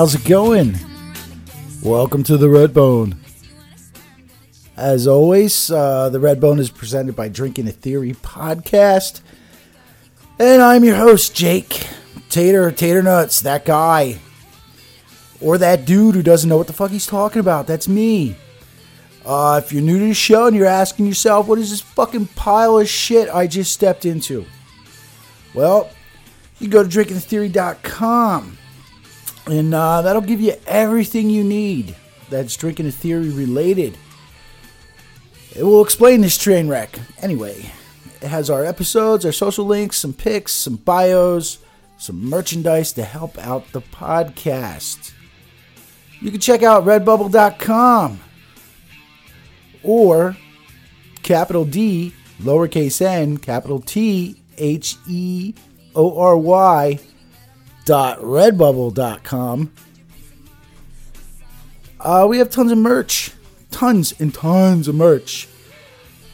How's it going? Welcome to the Red Bone. As always, uh, the Red Bone is presented by Drinking a Theory podcast, and I'm your host, Jake Tater Tater Nuts, that guy, or that dude who doesn't know what the fuck he's talking about. That's me. Uh, if you're new to the show and you're asking yourself, what is this fucking pile of shit I just stepped into? Well, you go to drinkingtheory.com and uh, that'll give you everything you need that's drinking a theory related. It will explain this train wreck. Anyway, it has our episodes, our social links, some pics, some bios, some merchandise to help out the podcast. You can check out redbubble.com or capital D, lowercase n, capital T, H E O R Y dot redbubble.com. Uh, we have tons of merch, tons and tons of merch.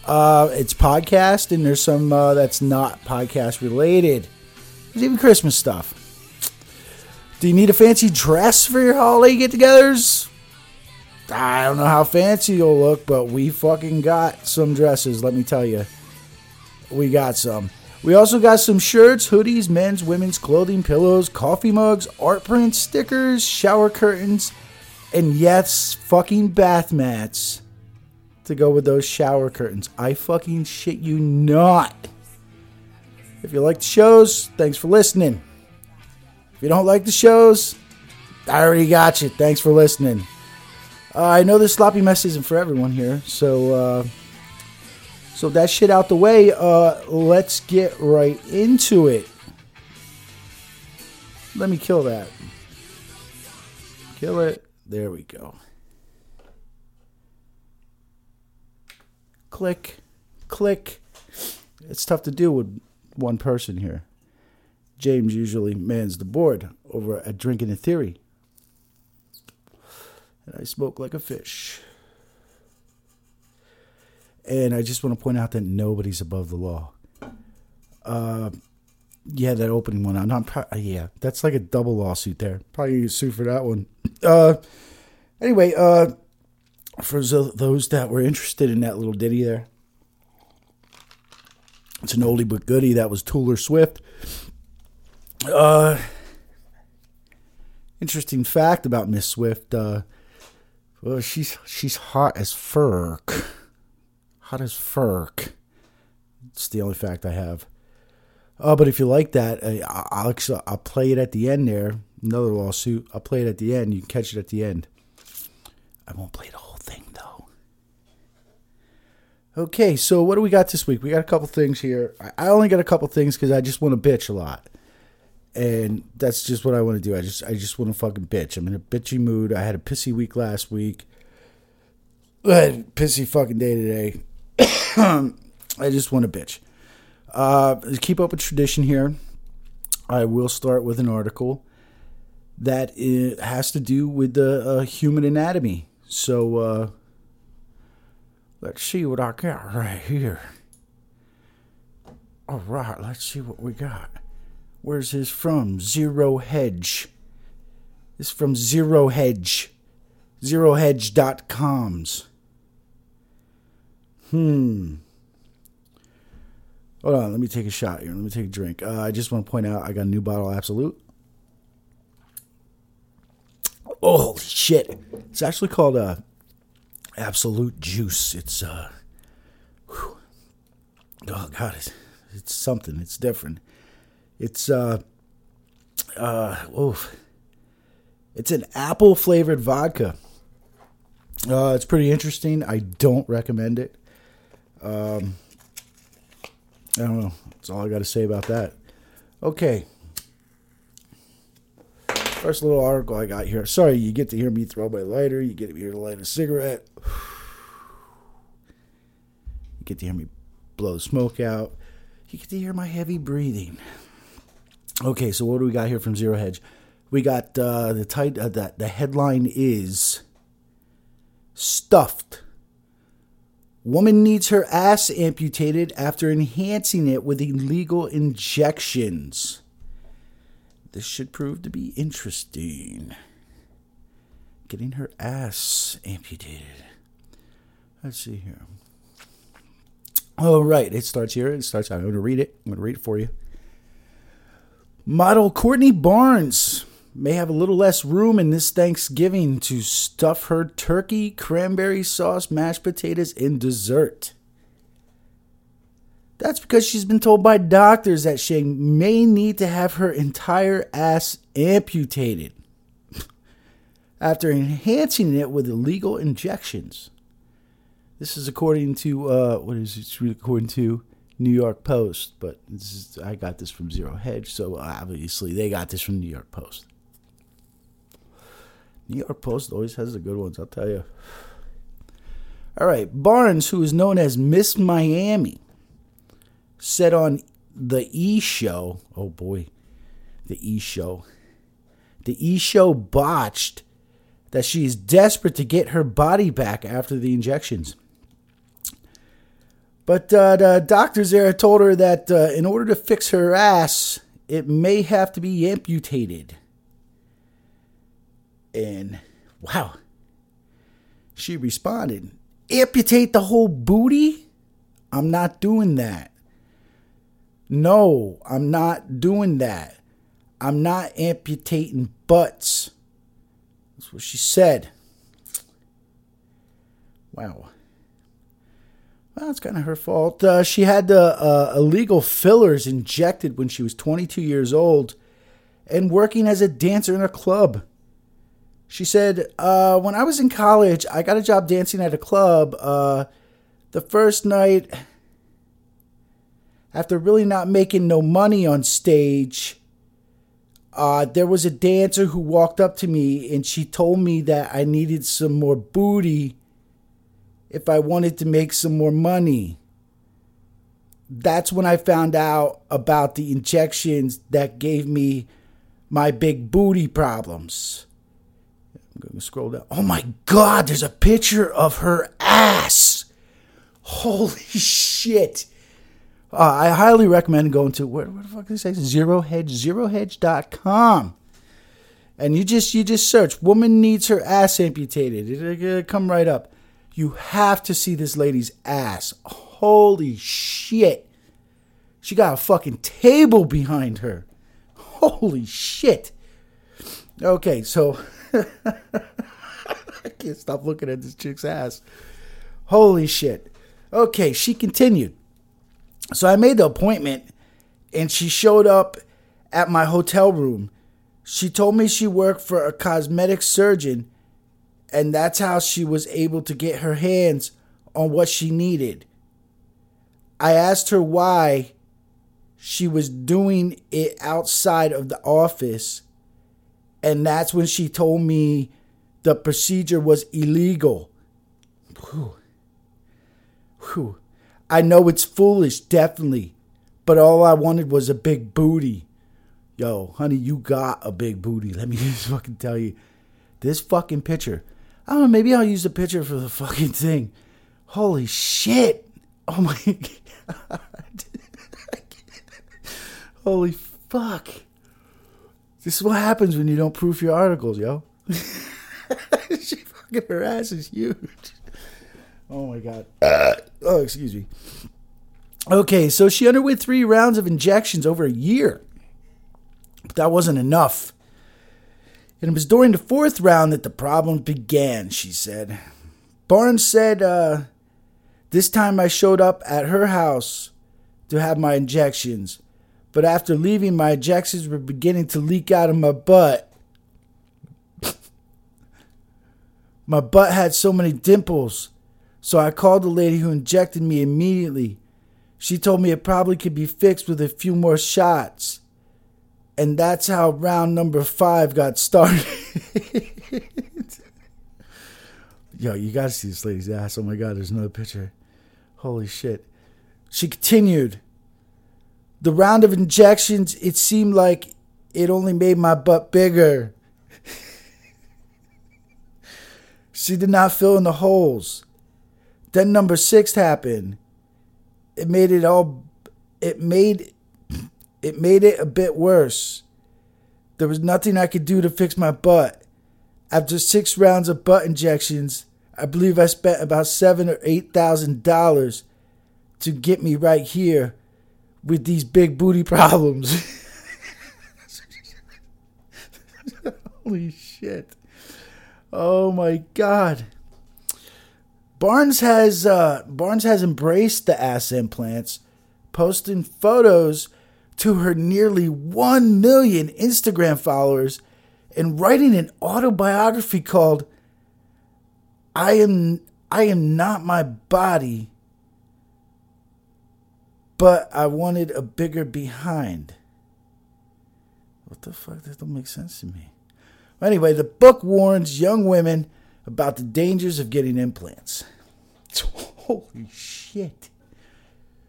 Uh, it's podcast, and there's some uh, that's not podcast related. There's even Christmas stuff. Do you need a fancy dress for your holiday get-togethers? I don't know how fancy you'll look, but we fucking got some dresses. Let me tell you, we got some. We also got some shirts, hoodies, men's, women's clothing, pillows, coffee mugs, art prints, stickers, shower curtains, and yes, fucking bath mats to go with those shower curtains. I fucking shit you not. If you like the shows, thanks for listening. If you don't like the shows, I already got you. Thanks for listening. Uh, I know this sloppy mess isn't for everyone here, so uh, so that shit out the way. Uh, let's get right into it. Let me kill that. Kill it. There we go. Click, click. It's tough to deal with one person here. James usually mans the board over at Drinking a Theory. And I smoke like a fish. And I just want to point out that nobody's above the law. Uh, yeah, that opening one. I'm not. Pro- yeah, that's like a double lawsuit there. Probably sue for that one. Uh, anyway, uh, for those that were interested in that little ditty there, it's an oldie but goodie. That was Taylor Swift. Uh, interesting fact about Miss Swift. Uh, well, she's she's hot as furk. Hot as furk. It's the only fact I have. Uh, but if you like that, uh, I'll, I'll play it at the end there. Another lawsuit. I'll play it at the end. You can catch it at the end. I won't play the whole thing, though. Okay, so what do we got this week? We got a couple things here. I only got a couple things because I just want to bitch a lot. And that's just what I want to do. I just I just want to fucking bitch. I'm in a bitchy mood. I had a pissy week last week. I had a pissy fucking day today. I just want to bitch. Uh, keep up with tradition here. I will start with an article that has to do with the uh, human anatomy. So uh, let's see what I got right here. All right, let's see what we got. Where's this from? Zero Hedge. This is from Zero Hedge. ZeroHedge.coms. Hmm. Hold on, let me take a shot here. Let me take a drink. Uh, I just want to point out I got a new bottle Absolut. Oh shit! It's actually called uh, Absolut Juice. It's uh, whew. oh god, it's, it's something. It's different. It's uh, uh, oof. It's an apple flavored vodka. Uh, it's pretty interesting. I don't recommend it. Um, I don't know. That's all I got to say about that. Okay. First little article I got here. Sorry, you get to hear me throw my lighter. You get to hear to light a cigarette. You get to hear me blow the smoke out. You get to hear my heavy breathing. Okay, so what do we got here from Zero Hedge? We got uh, the tight. Uh, the headline is stuffed Woman needs her ass amputated after enhancing it with illegal injections. this should prove to be interesting. Getting her ass amputated. Let's see here. All right. It starts here. It starts. I'm going to read it. I'm going to read it for you. Model Courtney Barnes may have a little less room in this Thanksgiving to stuff her turkey, cranberry sauce, mashed potatoes, and dessert. That's because she's been told by doctors that she may need to have her entire ass amputated after enhancing it with illegal injections. This is according to uh, what is it? According to New York Post, but is, I got this from Zero Hedge, so obviously they got this from New York Post. New York Post always has the good ones, I'll tell you. All right, Barnes, who is known as Miss Miami, said on the E Show, oh boy, the E Show, the E Show botched that she is desperate to get her body back after the injections. But uh, the doctors there told her that uh, in order to fix her ass, it may have to be amputated. And wow, she responded, Amputate the whole booty? I'm not doing that. No, I'm not doing that. I'm not amputating butts. That's what she said. Wow. Well, it's kind of her fault. Uh, she had the uh, illegal fillers injected when she was 22 years old and working as a dancer in a club. She said, uh, When I was in college, I got a job dancing at a club. Uh, the first night, after really not making no money on stage, uh, there was a dancer who walked up to me and she told me that I needed some more booty if I wanted to make some more money. That's when I found out about the injections that gave me my big booty problems. I'm to scroll down. Oh my God, there's a picture of her ass. Holy shit. Uh, I highly recommend going to, where, where the fuck it say? Zero Hedge, zerohedge.com and you just you just search woman needs her ass amputated it'll come right up you have to see this lady's ass. Holy shit. She got a fucking table behind her. Holy shit. Okay, so I can't stop looking at this chick's ass. Holy shit. Okay, she continued. So I made the appointment and she showed up at my hotel room. She told me she worked for a cosmetic surgeon and that's how she was able to get her hands on what she needed. I asked her why she was doing it outside of the office, and that's when she told me the procedure was illegal. Whew. Whew. I know it's foolish, definitely, but all I wanted was a big booty. Yo, honey, you got a big booty. Let me just fucking tell you. This fucking picture I don't know, maybe I'll use the picture for the fucking thing. Holy shit. Oh my god. Holy fuck. This is what happens when you don't proof your articles, yo. she fucking her ass is huge. Oh my god. Uh, oh, excuse me. Okay, so she underwent three rounds of injections over a year. But that wasn't enough. And it was during the fourth round that the problem began, she said. Barnes said, uh, This time I showed up at her house to have my injections, but after leaving, my injections were beginning to leak out of my butt. my butt had so many dimples, so I called the lady who injected me immediately. She told me it probably could be fixed with a few more shots. And that's how round number five got started. Yo, you gotta see this lady's ass. Oh my god, there's another picture. Holy shit. She continued. The round of injections, it seemed like it only made my butt bigger. she did not fill in the holes. Then number six happened. It made it all it made it made it a bit worse. There was nothing I could do to fix my butt. After six rounds of butt injections, I believe I spent about seven or eight thousand dollars to get me right here with these big booty problems. Holy shit. Oh my god. Barnes has uh, Barnes has embraced the ass implants, posting photos to her nearly 1 million Instagram followers and writing an autobiography called I am I am not my body but I wanted a bigger behind. What the fuck? That don't make sense to me. Anyway, the book warns young women about the dangers of getting implants. Holy shit.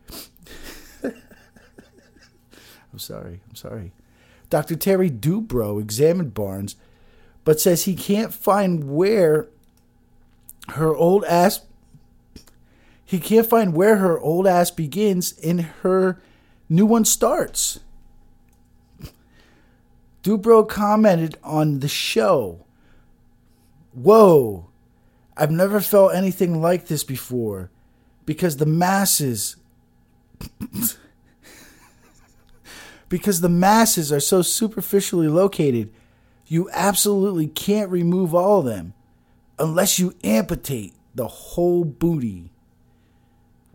I'm sorry. I'm sorry. Dr. Terry Dubrow examined Barnes, but says he can't find where her old ass he can't find where her old ass begins and her new one starts. Dubrow commented on the show Whoa, I've never felt anything like this before because the masses. because the masses are so superficially located, you absolutely can't remove all of them unless you amputate the whole booty.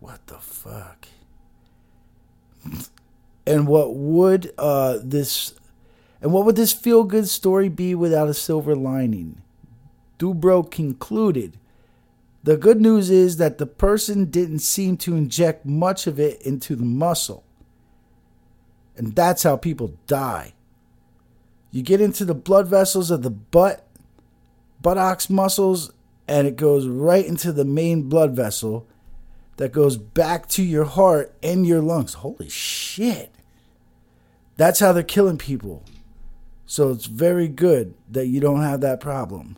What the fuck? And what would uh, this and what would this feel good story be without a silver lining? Dubrow concluded The good news is that the person didn't seem to inject much of it into the muscle. And that's how people die. You get into the blood vessels of the butt, buttocks muscles, and it goes right into the main blood vessel that goes back to your heart and your lungs. Holy shit. That's how they're killing people. So it's very good that you don't have that problem.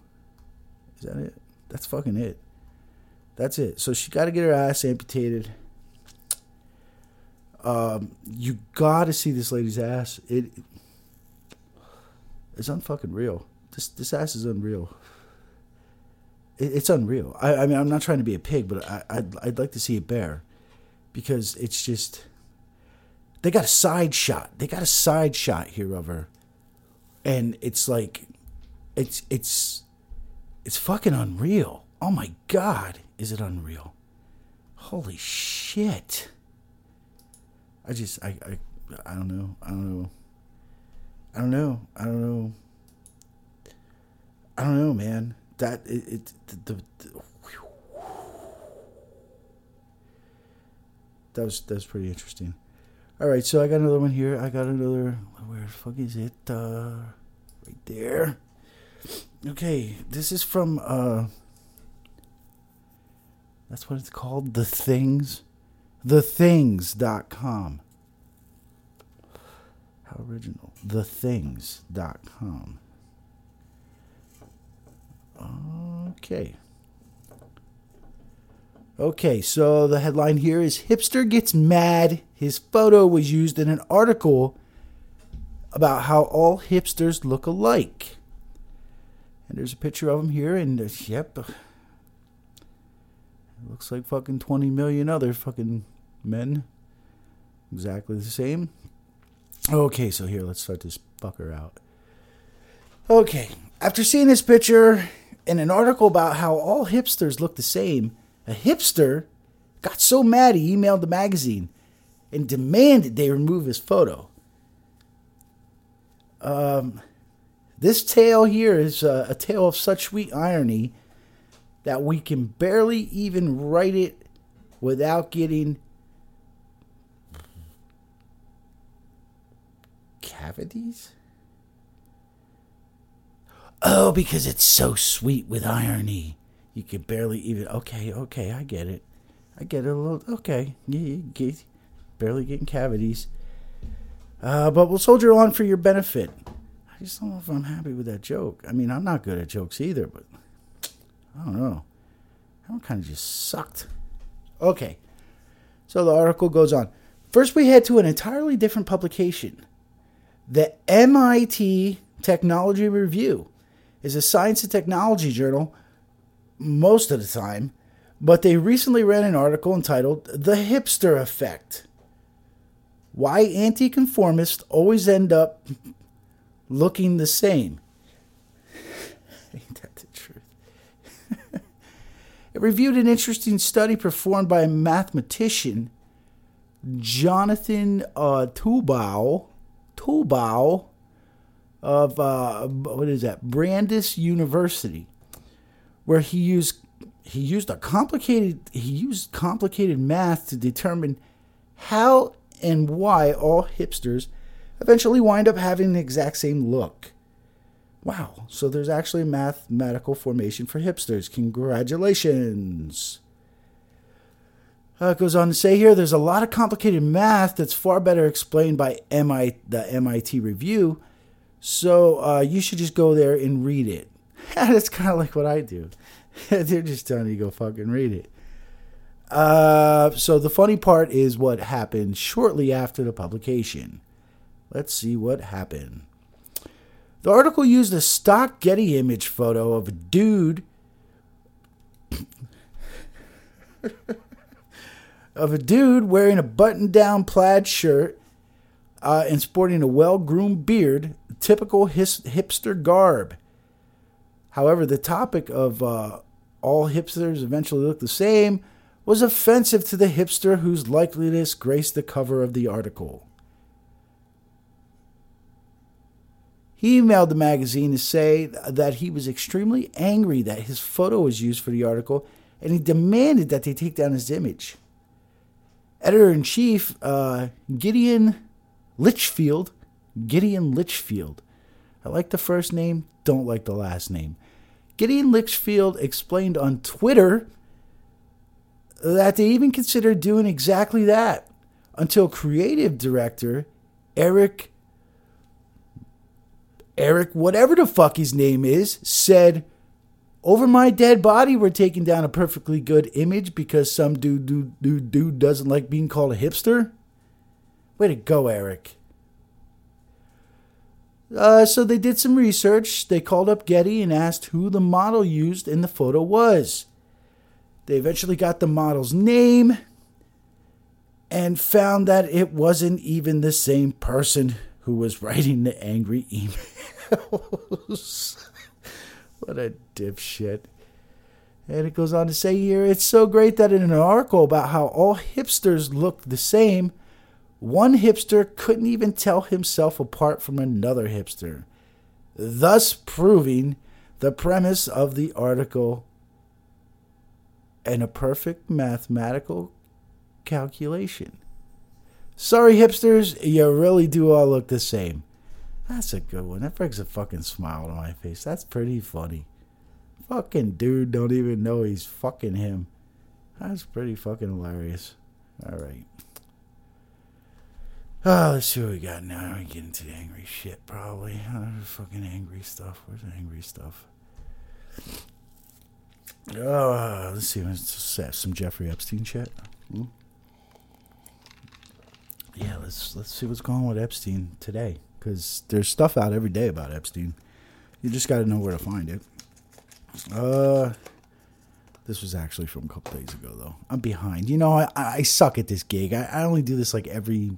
Is that it? That's fucking it. That's it. So she got to get her ass amputated. Um, you got to see this lady's ass. It it's unfucking real. This this ass is unreal. It, it's unreal. I, I mean, I'm not trying to be a pig, but I, I'd I'd like to see a bear because it's just. They got a side shot. They got a side shot here of her and it's like it's it's it's fucking unreal. Oh my god, is it unreal? Holy shit. I just I I I don't know. I don't know. I don't know. I don't know. I don't know, man. That it, it the, the, the that was that was pretty interesting. All right, so I got another one here. I got another. Where the fuck is it? Uh, right there. Okay, this is from. Uh, that's what it's called. The Things. TheThings.com. How original. The TheThings.com. Okay. Okay, so the headline here is Hipster Gets Mad. His photo was used in an article about how all hipsters look alike. And there's a picture of him here, and uh, yep, looks like fucking 20 million other fucking men. Exactly the same. Okay, so here, let's start this fucker out. Okay, after seeing this picture in an article about how all hipsters look the same, a hipster got so mad he emailed the magazine and demanded they remove his photo. Um, this tale here is a, a tale of such sweet irony that we can barely even write it without getting cavities. Oh, because it's so sweet with irony. You can barely even. Okay, okay, I get it. I get it a little. Okay, yeah, get barely getting cavities. Uh, but we'll soldier on for your benefit. I just don't know if I'm happy with that joke. I mean, I'm not good at jokes either, but I don't know. That one kind of just sucked. Okay, so the article goes on. First, we head to an entirely different publication. The MIT Technology Review is a science and technology journal most of the time, but they recently ran an article entitled The Hipster Effect Why Anti-Conformists Always End Up Looking the Same. Ain't that the truth? it reviewed an interesting study performed by a mathematician, Jonathan uh, Touboul, Touboul of uh, what is that? Brandeis University, where he used he used a complicated he used complicated math to determine how and why all hipsters eventually wind up having the exact same look. Wow, so there's actually a mathematical formation for hipsters. Congratulations. Uh, it goes on to say here there's a lot of complicated math that's far better explained by MI, the MIT review so uh, you should just go there and read it. That's kind of like what I do. They're just telling you go fucking read it. Uh, so the funny part is what happened shortly after the publication. Let's see what happened. The article used a stock Getty image photo of a dude of a dude wearing a button-down plaid shirt uh, and sporting a well-groomed beard typical his, hipster garb. However, the topic of uh, all hipsters eventually look the same was offensive to the hipster whose likeliness graced the cover of the article. He emailed the magazine to say that he was extremely angry that his photo was used for the article and he demanded that they take down his image. Editor in chief uh, Gideon Lichfield Gideon Lichfield. I like the first name, don't like the last name. Gideon Lichfield explained on Twitter that they even considered doing exactly that until creative director Eric Eric whatever the fuck his name is said over my dead body we're taking down a perfectly good image because some dude dude dude, dude doesn't like being called a hipster. Way to go, Eric. Uh, so they did some research. They called up Getty and asked who the model used in the photo was. They eventually got the model's name and found that it wasn't even the same person who was writing the angry emails. what a dipshit. And it goes on to say here it's so great that in an article about how all hipsters look the same, one hipster couldn't even tell himself apart from another hipster, thus proving the premise of the article and a perfect mathematical calculation. Sorry, hipsters, you really do all look the same. That's a good one. That brings a fucking smile to my face. That's pretty funny. Fucking dude don't even know he's fucking him. That's pretty fucking hilarious. All right. Oh, let's see what we got now. We get into the angry shit, probably. Uh, fucking angry stuff. Where's the angry stuff? Oh, let's see. Let's some Jeffrey Epstein shit. Hmm? Yeah, let's let's see what's going on with Epstein today, because there's stuff out every day about Epstein. You just got to know where to find it. Uh, this was actually from a couple days ago, though. I'm behind. You know, I, I suck at this gig. I, I only do this like every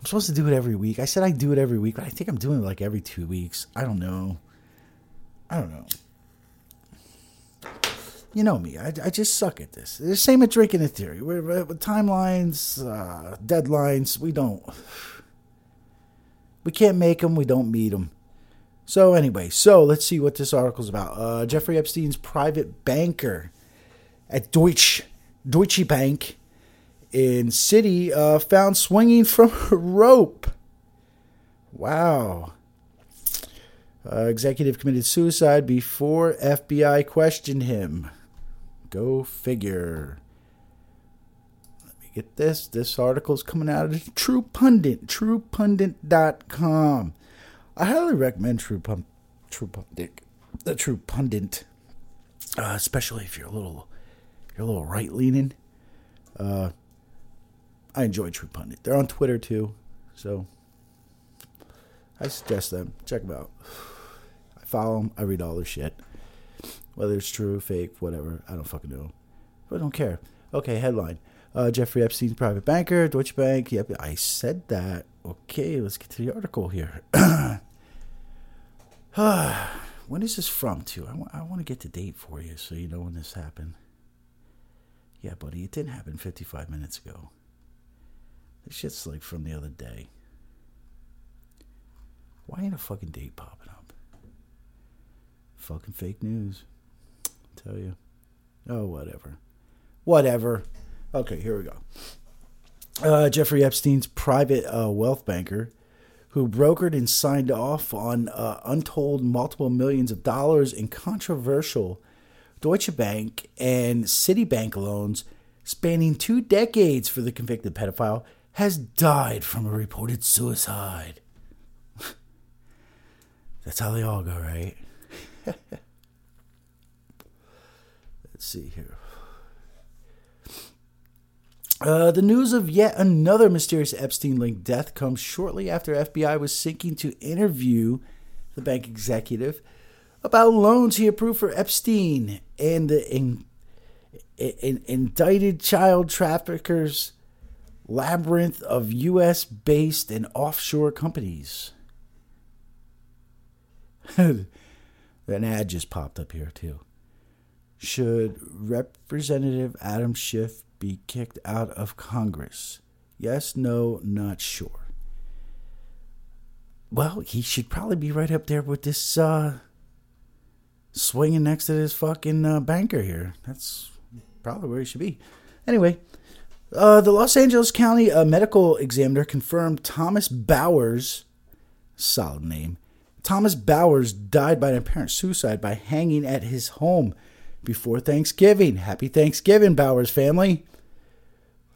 I'm supposed to do it every week. I said I do it every week, but I think I'm doing it like every two weeks. I don't know. I don't know. You know me. I, I just suck at this. The same at drinking a theory. We're, with timelines, uh, deadlines, we don't. We can't make them. We don't meet them. So anyway, so let's see what this article's about. Uh, Jeffrey Epstein's private banker at Deutsche Deutsche Bank in Citi uh, found swinging from a rope. Wow. Uh, executive committed suicide before FBI questioned him. Go figure. Let me get this. This article is coming out of True Pundit, truepundit.com. I highly recommend True, Pun- True Pundit, the True Pundit, uh, especially if you're a little, you're a little right leaning. Uh, I enjoy True Pundit. They're on Twitter too, so I suggest them. Check them out. I follow them. I read all their shit. Whether it's true, fake, whatever. I don't fucking know. But I don't care. Okay, headline. Uh, Jeffrey Epstein's private banker, Deutsche Bank. Yep, I said that. Okay, let's get to the article here. when is this from, too? I, w- I want to get the date for you so you know when this happened. Yeah, buddy, it didn't happen 55 minutes ago. This shit's like from the other day. Why ain't a fucking date popping up? Fucking fake news. I tell you. Oh, whatever. Whatever. Okay, here we go. Uh, Jeffrey Epstein's private uh, wealth banker, who brokered and signed off on uh, untold multiple millions of dollars in controversial Deutsche Bank and Citibank loans spanning two decades for the convicted pedophile, has died from a reported suicide. That's how they all go, right? Let's see here. Uh, the news of yet another mysterious Epstein linked death comes shortly after FBI was seeking to interview the bank executive about loans he approved for Epstein and the in, in, indicted child traffickers labyrinth of U.S. based and offshore companies. An ad just popped up here, too. Should Representative Adam Schiff be kicked out of Congress? Yes, no, not sure. Well, he should probably be right up there with this uh, swinging next to this fucking uh, banker here. That's probably where he should be. Anyway, uh, the Los Angeles County uh, medical examiner confirmed Thomas Bowers, solid name, Thomas Bowers died by an apparent suicide by hanging at his home before Thanksgiving. Happy Thanksgiving, Bowers family.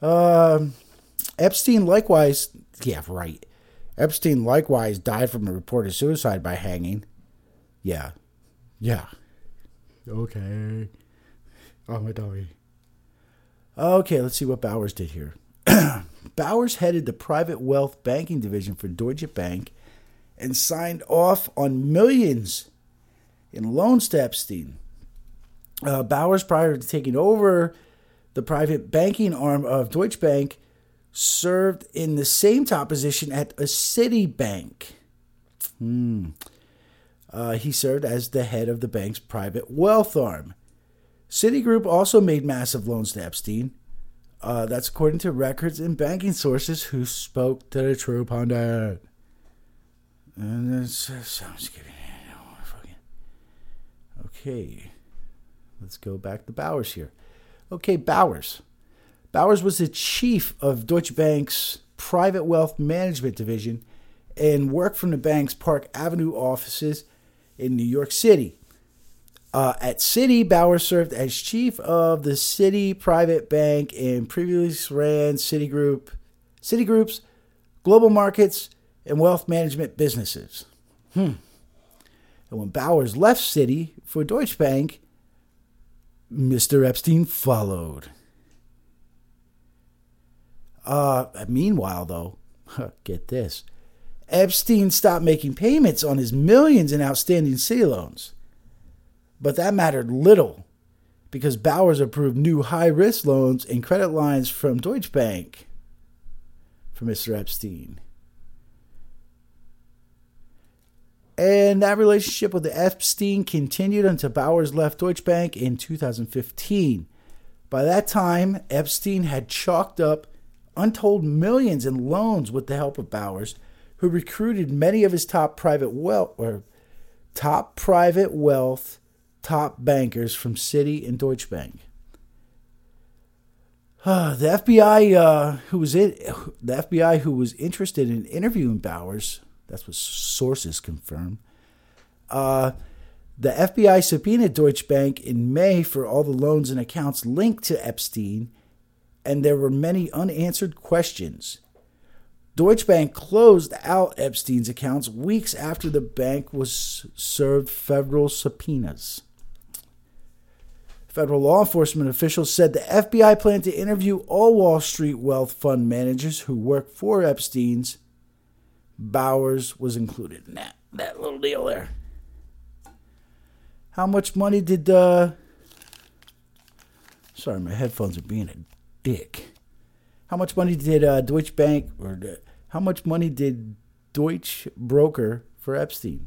Uh, Epstein likewise, yeah, right. Epstein likewise died from a reported suicide by hanging. Yeah. Yeah. Okay. Oh, my doggy. Okay, let's see what Bowers did here. Bowers headed the private wealth banking division for Deutsche Bank and signed off on millions in loans to Epstein. Uh, Bowers, prior to taking over the private banking arm of Deutsche Bank, served in the same top position at a Citibank. Hmm. Uh, he served as the head of the bank's private wealth arm. Citigroup also made massive loans to Epstein. Uh, that's according to records and banking sources who spoke to the True Pundit. And it sounds giving. Okay, let's go back to Bowers here. Okay, Bowers. Bowers was the chief of Deutsche Bank's private wealth management division and worked from the bank's Park Avenue offices in New York City. Uh, at Citi, Bowers served as chief of the Citi Private Bank and previously ran Citigroup, Citigroup's global markets and wealth management businesses. Hmm. And when Bowers left Citi for Deutsche Bank, Mr. Epstein followed. Uh, meanwhile, though, get this Epstein stopped making payments on his millions in outstanding Citi loans. But that mattered little because Bowers approved new high risk loans and credit lines from Deutsche Bank for Mr. Epstein. And that relationship with the Epstein continued until Bowers left Deutsche Bank in 2015. By that time, Epstein had chalked up untold millions in loans with the help of Bowers, who recruited many of his top private wealth or top private wealth top bankers from Citi and Deutsche Bank. Uh, the FBI, uh, who was it, the FBI who was interested in interviewing Bowers, that's what sources confirm. Uh, the FBI subpoenaed Deutsche Bank in May for all the loans and accounts linked to Epstein, and there were many unanswered questions. Deutsche Bank closed out Epstein's accounts weeks after the bank was served federal subpoenas. Federal law enforcement officials said the FBI planned to interview all Wall Street wealth fund managers who worked for Epstein's Bowers was included in that, that little deal there. How much money did uh Sorry, my headphones are being a dick. How much money did uh, Deutsche Bank or uh, how much money did Deutsche broker for Epstein?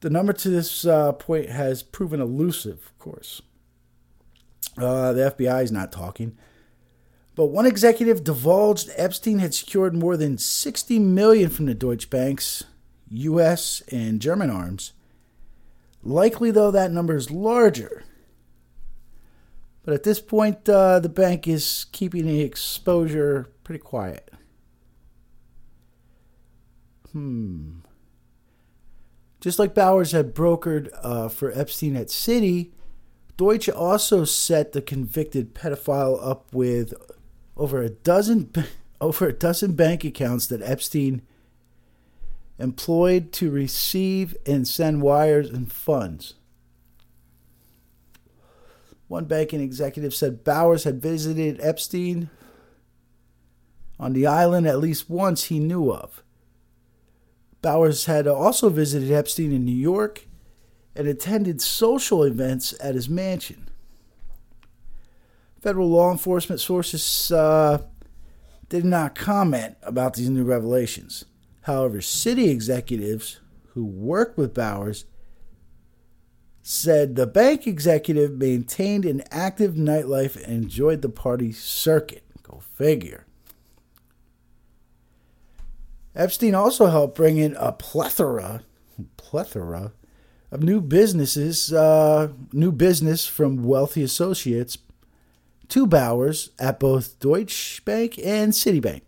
The number to this uh, point has proven elusive, of course. Uh, the FBI is not talking. But one executive divulged Epstein had secured more than 60 million from the Deutsche Banks, US and German arms. Likely, though, that number is larger. But at this point, uh, the bank is keeping the exposure pretty quiet. Hmm. Just like Bowers had brokered uh, for Epstein at Citi, Deutsche also set the convicted pedophile up with over a dozen over a dozen bank accounts that Epstein employed to receive and send wires and funds. One banking executive said Bowers had visited Epstein on the island at least once he knew of. Bowers had also visited Epstein in New York and attended social events at his mansion. Federal law enforcement sources uh, did not comment about these new revelations. However, Citi executives who worked with Bowers said the bank executive maintained an active nightlife and enjoyed the party circuit. Go figure. Epstein also helped bring in a plethora, plethora of new businesses, uh, new business from wealthy associates to Bowers at both Deutsche Bank and Citibank.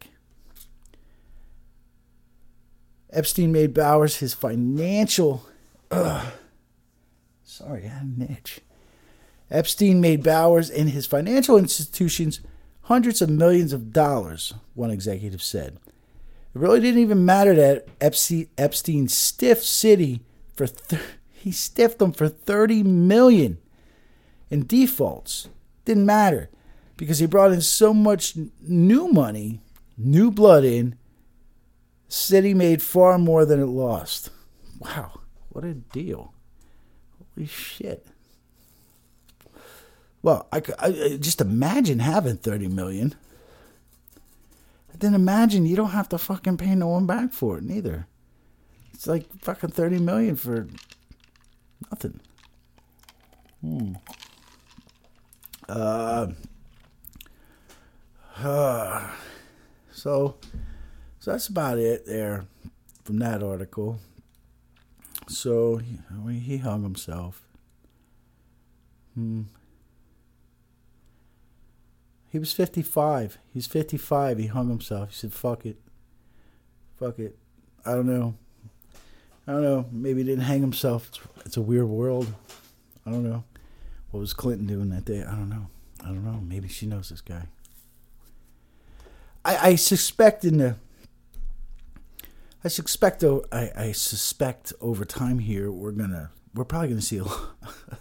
Epstein made Bowers his financial. Sorry, I had an itch. Epstein made Bowers and his financial institutions hundreds of millions of dollars, one executive said. It really didn't even matter that Epstein stiffed Citi for he stiffed them for 30 million in defaults. Didn't matter because he brought in so much new money, new blood in. Citi made far more than it lost. Wow, what a deal. Holy shit. Well, I, I just imagine having 30 million then imagine you don't have to fucking pay no one back for it neither. It's like fucking thirty million for nothing. Hmm. Uh, uh, so, so that's about it there from that article. So he, he hung himself. Hmm. He was 55. He's 55. He hung himself. He said, fuck it. Fuck it. I don't know. I don't know. Maybe he didn't hang himself. It's, it's a weird world. I don't know. What was Clinton doing that day? I don't know. I don't know. Maybe she knows this guy. I, I suspect in the. I suspect. I, I suspect over time here we're gonna. We're probably gonna see a.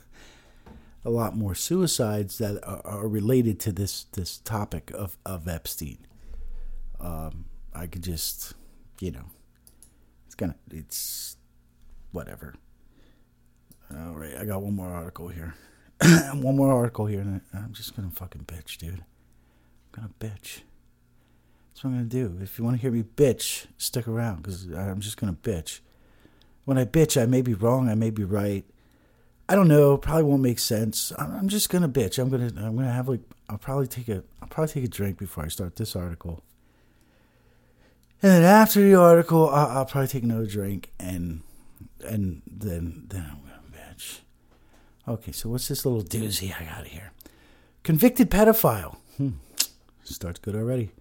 a lot more suicides that are, are related to this this topic of of Epstein. Um, I could just, you know, it's gonna it's whatever. All right, I got one more article here. one more article here, and I'm just gonna fucking bitch, dude. I'm gonna bitch. That's what I'm gonna do. If you want to hear me bitch, stick around because I'm just gonna bitch. When I bitch, I may be wrong, I may be right. I don't know. Probably won't make sense. I'm just gonna bitch. I'm gonna I'm gonna have like I'll probably take a I'll probably take a drink before I start this article. And then after the article, I'll, I'll probably take another drink and and then then I'm gonna bitch. Okay, so what's this little doozy I got here? Convicted pedophile. Hmm. Starts good already.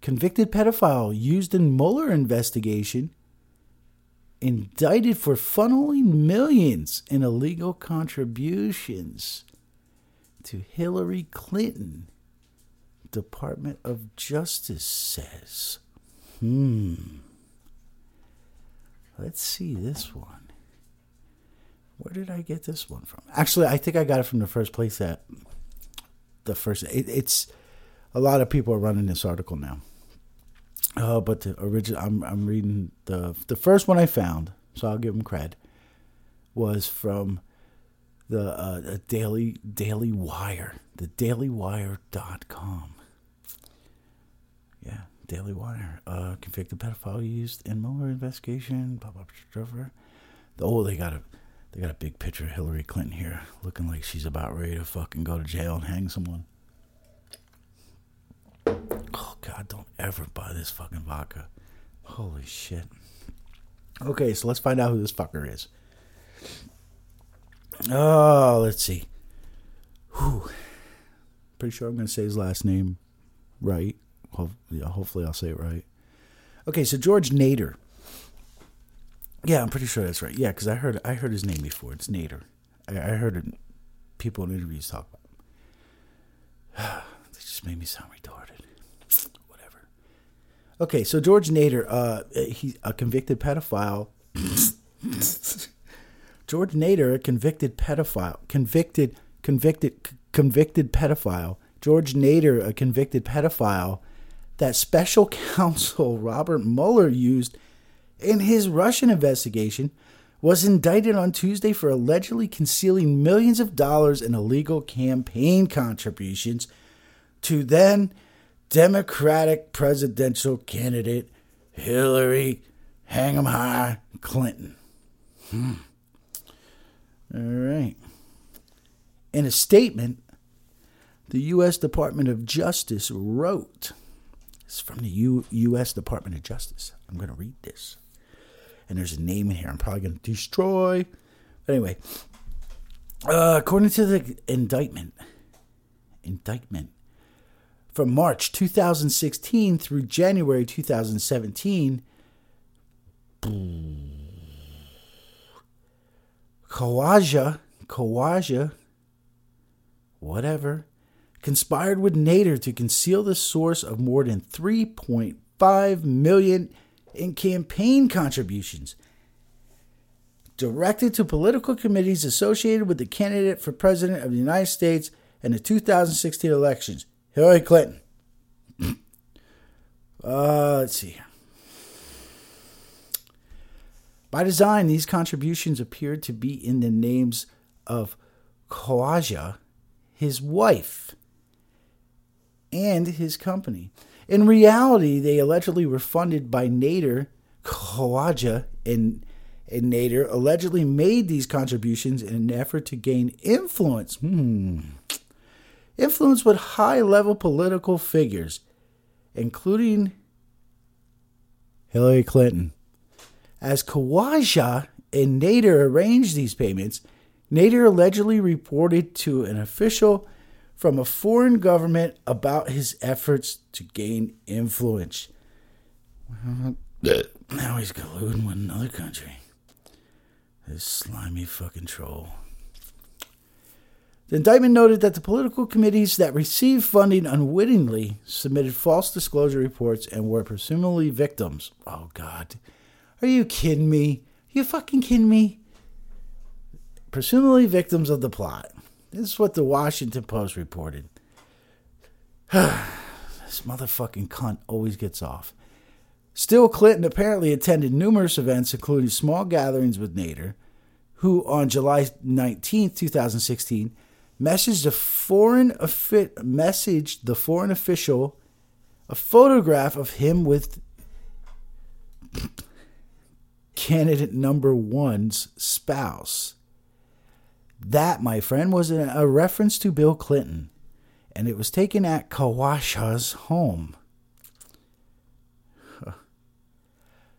Convicted pedophile used in Mueller investigation indicted for funneling millions in illegal contributions to Hillary Clinton. Department of Justice says. Hmm. Let's see this one. Where did I get this one from? Actually, I think I got it from the first place that the first. It, it's a lot of people are running this article now. Uh, but the original, I'm I'm reading the the first one I found, so I'll give them cred. Was from the uh, Daily Daily Wire, the DailyWire.com. Daily Wire. Uh, convicted pedophile used in Mueller investigation. Blah blah blah. blah. Oh, they got a they got a big picture of Hillary Clinton here, looking like she's about ready to fucking go to jail and hang someone. Oh God, don't ever buy this fucking vodka. Holy shit. Okay, so let's find out who this fucker is. Oh, let's see. Whew. Pretty sure I'm to say his last name right. Yeah, hopefully, I'll say it right. Okay, so George Nader. Yeah, I'm pretty sure that's right. Yeah, because I heard I heard his name before. It's Nader. I, I heard it, people in interviews talk about. They just made me sound retarded. Whatever. Okay, so George Nader, uh, he's a convicted pedophile. George Nader, a convicted pedophile, convicted, convicted, c- convicted pedophile. George Nader, a convicted pedophile that special counsel Robert Mueller used in his Russian investigation, was indicted on Tuesday for allegedly concealing millions of dollars in illegal campaign contributions to then Democratic presidential candidate Hillary Hang 'em High Clinton. Hmm. All right. In a statement, the U.S. Department of Justice wrote, it's from the U- U.S. Department of Justice. I'm going to read this. And there's a name in here I'm probably going to destroy. But anyway, uh, according to the indictment, indictment, from March 2016 through January 2017, Khawaja, Khawaja, whatever, conspired with Nader to conceal the source of more than 3.5 million in campaign contributions directed to political committees associated with the candidate for president of the United States in the 2016 elections, Hillary Clinton. uh, let's see. By design, these contributions appeared to be in the names of Khawaja, his wife, and his company. In reality, they allegedly were funded by Nader, Khawaja, and, and Nader allegedly made these contributions in an effort to gain influence. Hmm. Influence with high level political figures, including Hillary Clinton. As Khawaja and Nader arranged these payments, Nader allegedly reported to an official from a foreign government about his efforts to gain influence. now he's colluding with another country. This slimy fucking troll. The indictment noted that the political committees that received funding unwittingly submitted false disclosure reports and were presumably victims. Oh, God. Are you kidding me? Are you fucking kidding me? Presumably victims of the plot. This is what the Washington Post reported. this motherfucking cunt always gets off. Still, Clinton apparently attended numerous events, including small gatherings with Nader, who on July 19, 2016, messaged a foreign messaged the foreign official a photograph of him with candidate number one's spouse. That, my friend, was a, reference to Bill Clinton, and it was taken at Kawasha's home.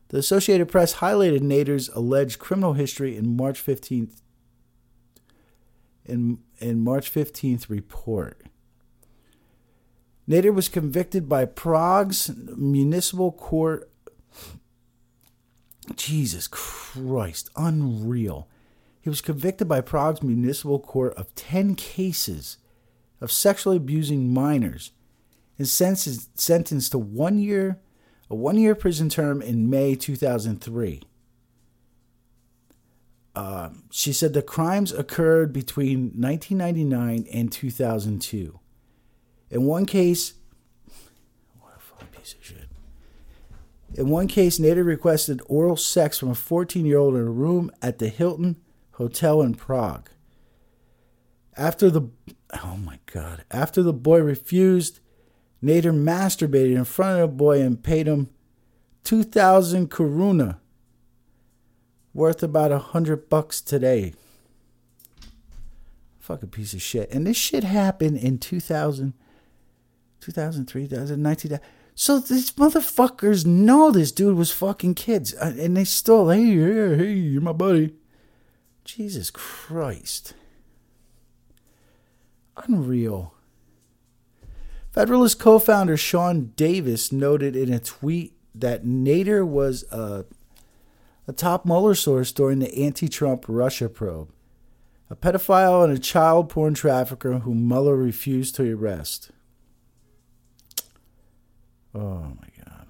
The Associated Press highlighted Nader's alleged criminal history in March 15th in, in March 15th report. Nader was convicted by Prague's municipal court. Jesus Christ, unreal. He was convicted by Prague's municipal court of 10 cases of sexually abusing minors and sentenced, to one year a one year prison term in May 2003. Uh, she said the crimes occurred between 1999 and 2002. In one case, what a fucking piece of shit. In one case, Nader requested oral sex from a 14 year old in a room at the Hilton Hotel in Prague. After the oh my god, after the boy refused, Nader masturbated in front of the boy and paid him 2000 koruna, worth about a hundred bucks today. Fucking piece of shit. And this shit happened in 2000, 2003, 2019. So these motherfuckers know this dude was fucking kids. uh, And they still, hey, yeah, hey, you're my buddy. Jesus Christ. Unreal. Federalist co founder Sean Davis noted in a tweet that Nader was a, a top Mueller source during the anti Trump Russia probe, a pedophile and a child porn trafficker whom Mueller refused to arrest. Oh my God.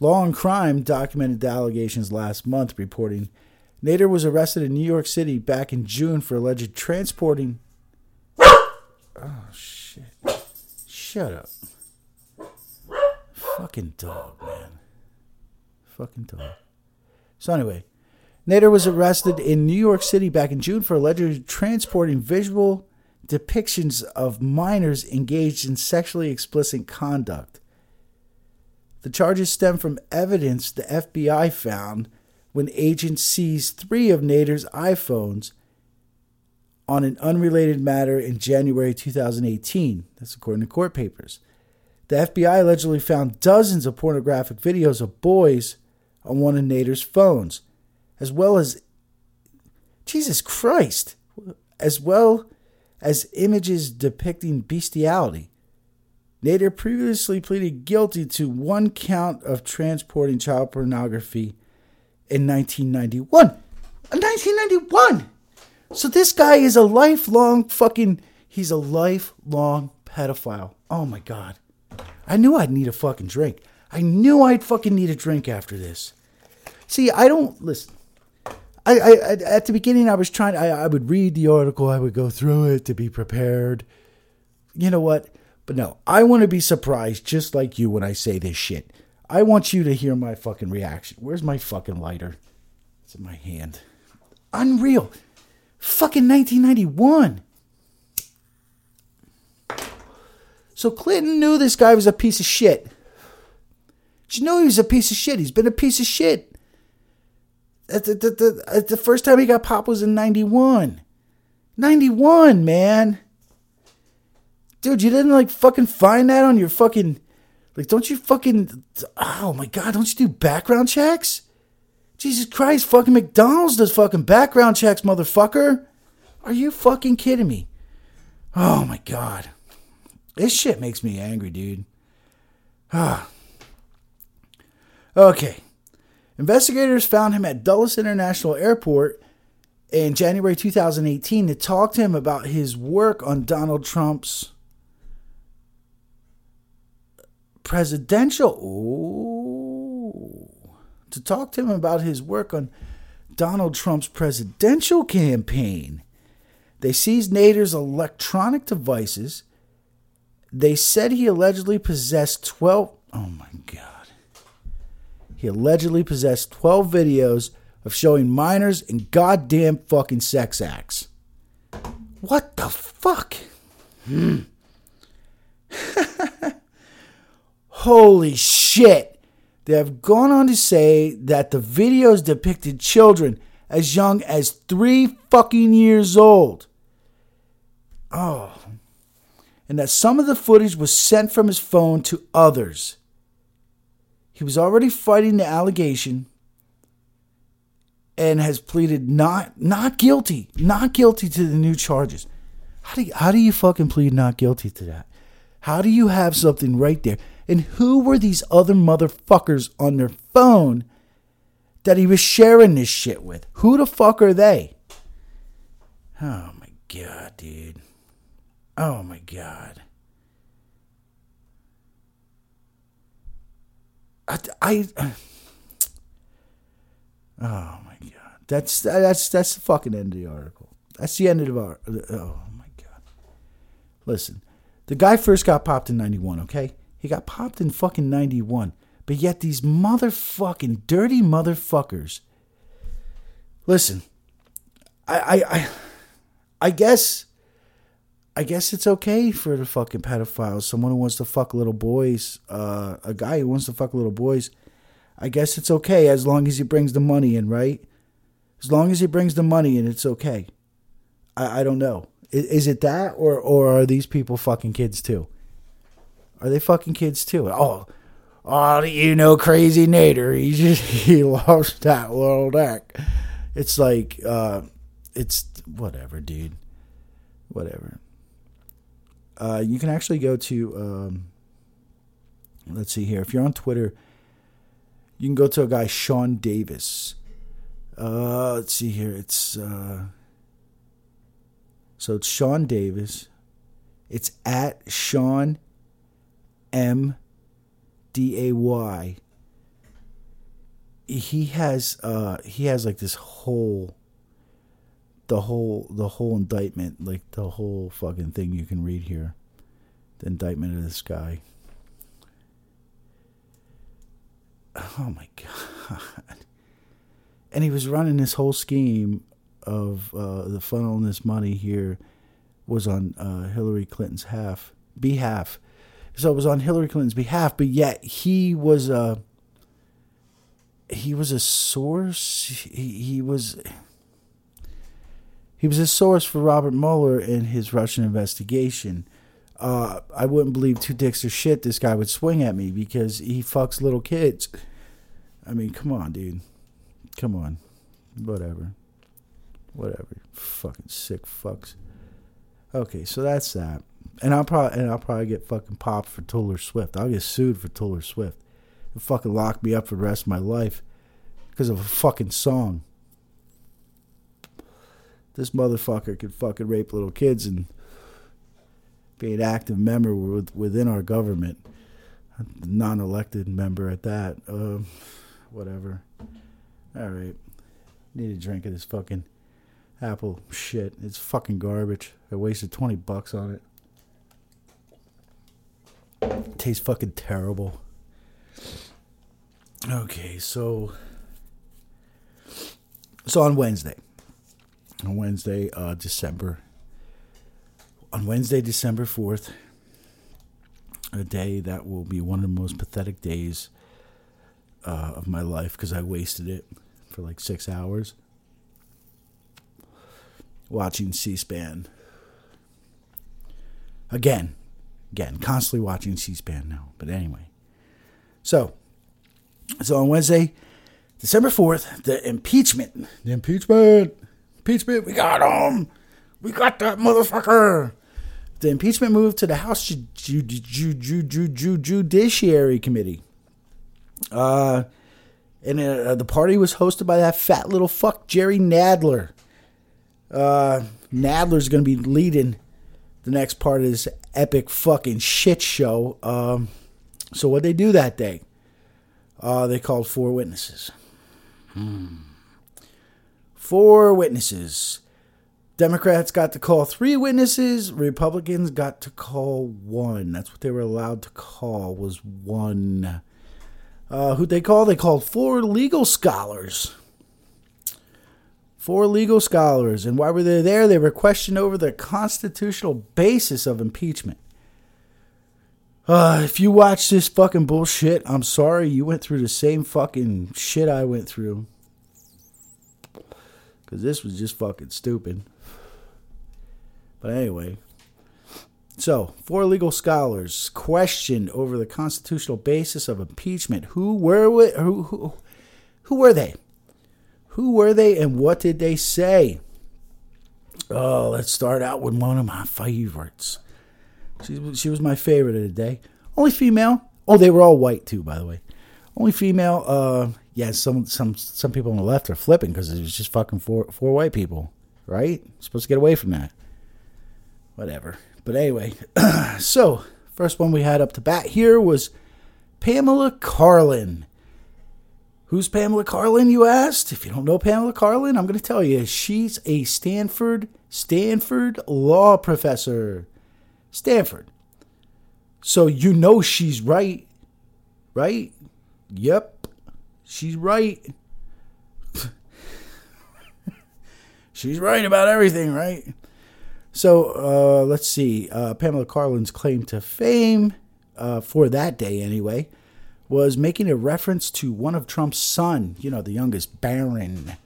Law and Crime documented the allegations last month, reporting Nader was arrested in New York City back in June for alleged transporting. Oh, shit. Shut up. Fucking dog, man. Fucking dog. So, anyway, Nader was arrested in New York City back in June for allegedly transporting visual depictions of minors engaged in sexually explicit conduct. The charges stem from evidence the FBI found when agents seized three of Nader's iPhones on an unrelated matter in January 2018. That's according to court papers. The FBI allegedly found dozens of pornographic videos of boys on one of Nader's phones, as well as Jesus Christ, as well as images depicting bestiality. Nader previously pleaded guilty to one count of transporting child pornography in 1991. 1991! So this guy is a lifelong fucking. He's a lifelong pedophile. Oh my god. I knew I'd need a fucking drink. I knew I'd fucking need a drink after this. See, I don't. Listen. I, I, I at the beginning I was trying I, I would read the article, I would go through it to be prepared. You know what? But no, I want to be surprised just like you when I say this shit. I want you to hear my fucking reaction. Where's my fucking lighter? It's in my hand. Unreal. Fucking 1991. So Clinton knew this guy was a piece of shit. She knew he was a piece of shit. He's been a piece of shit. The, the, the, the first time he got popped was in 91. 91, man. Dude, you didn't like fucking find that on your fucking. Like, don't you fucking. Oh my god, don't you do background checks? Jesus Christ, fucking McDonald's does fucking background checks, motherfucker. Are you fucking kidding me? Oh my god. This shit makes me angry, dude. Ah. okay. Investigators found him at Dulles International Airport in January 2018 to talk to him about his work on Donald Trump's presidential. Ooh to talk to him about his work on Donald Trump's presidential campaign. They seized Nader's electronic devices. They said he allegedly possessed 12. Oh my God. He allegedly possessed 12 videos of showing minors in goddamn fucking sex acts. What the fuck? Hmm. Holy shit. They have gone on to say that the videos depicted children as young as three fucking years old. Oh. And that some of the footage was sent from his phone to others. He was already fighting the allegation and has pleaded not not guilty, not guilty to the new charges. How do you, how do you fucking plead not guilty to that? How do you have something right there? And who were these other motherfuckers on their phone that he was sharing this shit with? Who the fuck are they? Oh my god, dude. Oh my god. I, I Oh my god. That's that's that's the fucking end of the article. That's the end of the. Oh my god. Listen, the guy first got popped in 91, okay? He got popped in fucking 91. But yet these motherfucking dirty motherfuckers. Listen, I I I, I guess I guess it's okay for the fucking pedophiles, someone who wants to fuck little boys, uh, a guy who wants to fuck little boys. I guess it's okay as long as he brings the money in, right? As long as he brings the money in, it's okay. I, I don't know. Is, is it that, or or are these people fucking kids too? Are they fucking kids too? Oh, oh, you know, crazy Nader. He just he lost that little deck. It's like, uh, it's whatever, dude. Whatever. Uh, you can actually go to, um, let's see here. If you're on Twitter, you can go to a guy, Sean Davis. Uh, let's see here. It's, uh, so it's Sean Davis. It's at Sean M D A Y. He has uh he has like this whole the whole the whole indictment, like the whole fucking thing you can read here. The indictment of this guy. Oh my god. And he was running this whole scheme of uh, the funneling this money here was on uh, Hillary Clinton's half behalf. So it was on Hillary Clinton's behalf, but yet he was a he was a source. He, he was he was a source for Robert Mueller in his Russian investigation. Uh, I wouldn't believe two dicks or shit this guy would swing at me because he fucks little kids. I mean, come on, dude. Come on. Whatever. Whatever. Fucking sick fucks. Okay, so that's that. And I'll probably and I'll probably get fucking popped for Taylor Swift. I'll get sued for Taylor Swift. They'll fucking lock me up for the rest of my life because of a fucking song this motherfucker could fucking rape little kids and be an active member within our government, non-elected member at that. Uh, whatever. All right, need a drink of this fucking apple shit. It's fucking garbage. I wasted twenty bucks on it. Tastes fucking terrible. Okay, so so on Wednesday on Wednesday, uh, December. On Wednesday, December 4th, a day that will be one of the most pathetic days uh, of my life because I wasted it for like six hours watching C SPAN. Again, again, constantly watching C SPAN now. But anyway, so so on Wednesday, December 4th, the impeachment, the impeachment impeachment. We got him. We got that motherfucker. The impeachment moved to the House Ju- Ju- Ju- Judiciary Committee. Uh, and uh, the party was hosted by that fat little fuck Jerry Nadler. Uh, Nadler's going to be leading the next part of this epic fucking shit show. Um, so what they do that day? Uh, they called four witnesses. Hmm. Four witnesses. Democrats got to call three witnesses. Republicans got to call one. That's what they were allowed to call was one. Uh, who'd they call? They called four legal scholars. Four legal scholars. And why were they there? They were questioned over the constitutional basis of impeachment. Uh, if you watch this fucking bullshit, I'm sorry you went through the same fucking shit I went through. Because this was just fucking stupid. But anyway. So, four legal scholars questioned over the constitutional basis of impeachment. Who were who, who, who were they? Who were they and what did they say? Oh, let's start out with one of my favorites. She, she was my favorite of the day. Only female. Oh, they were all white too, by the way. Only female. Uh, yeah, some some some people on the left are flipping because it was just fucking four four white people, right? supposed to get away from that. Whatever. But anyway, so first one we had up to bat here was Pamela Karlan. Who's Pamela Karlan, you asked? If you don't know Pamela Karlan, I'm going to tell you. She's a Stanford Stanford law professor. Stanford. So you know she's right, right? Yep, she's right. she's right about everything, right? So uh, let's see. Uh, Pamela Karlan's claim to fame uh, for that day, anyway, was making a reference to one of Trump's son. You know, the youngest Barron.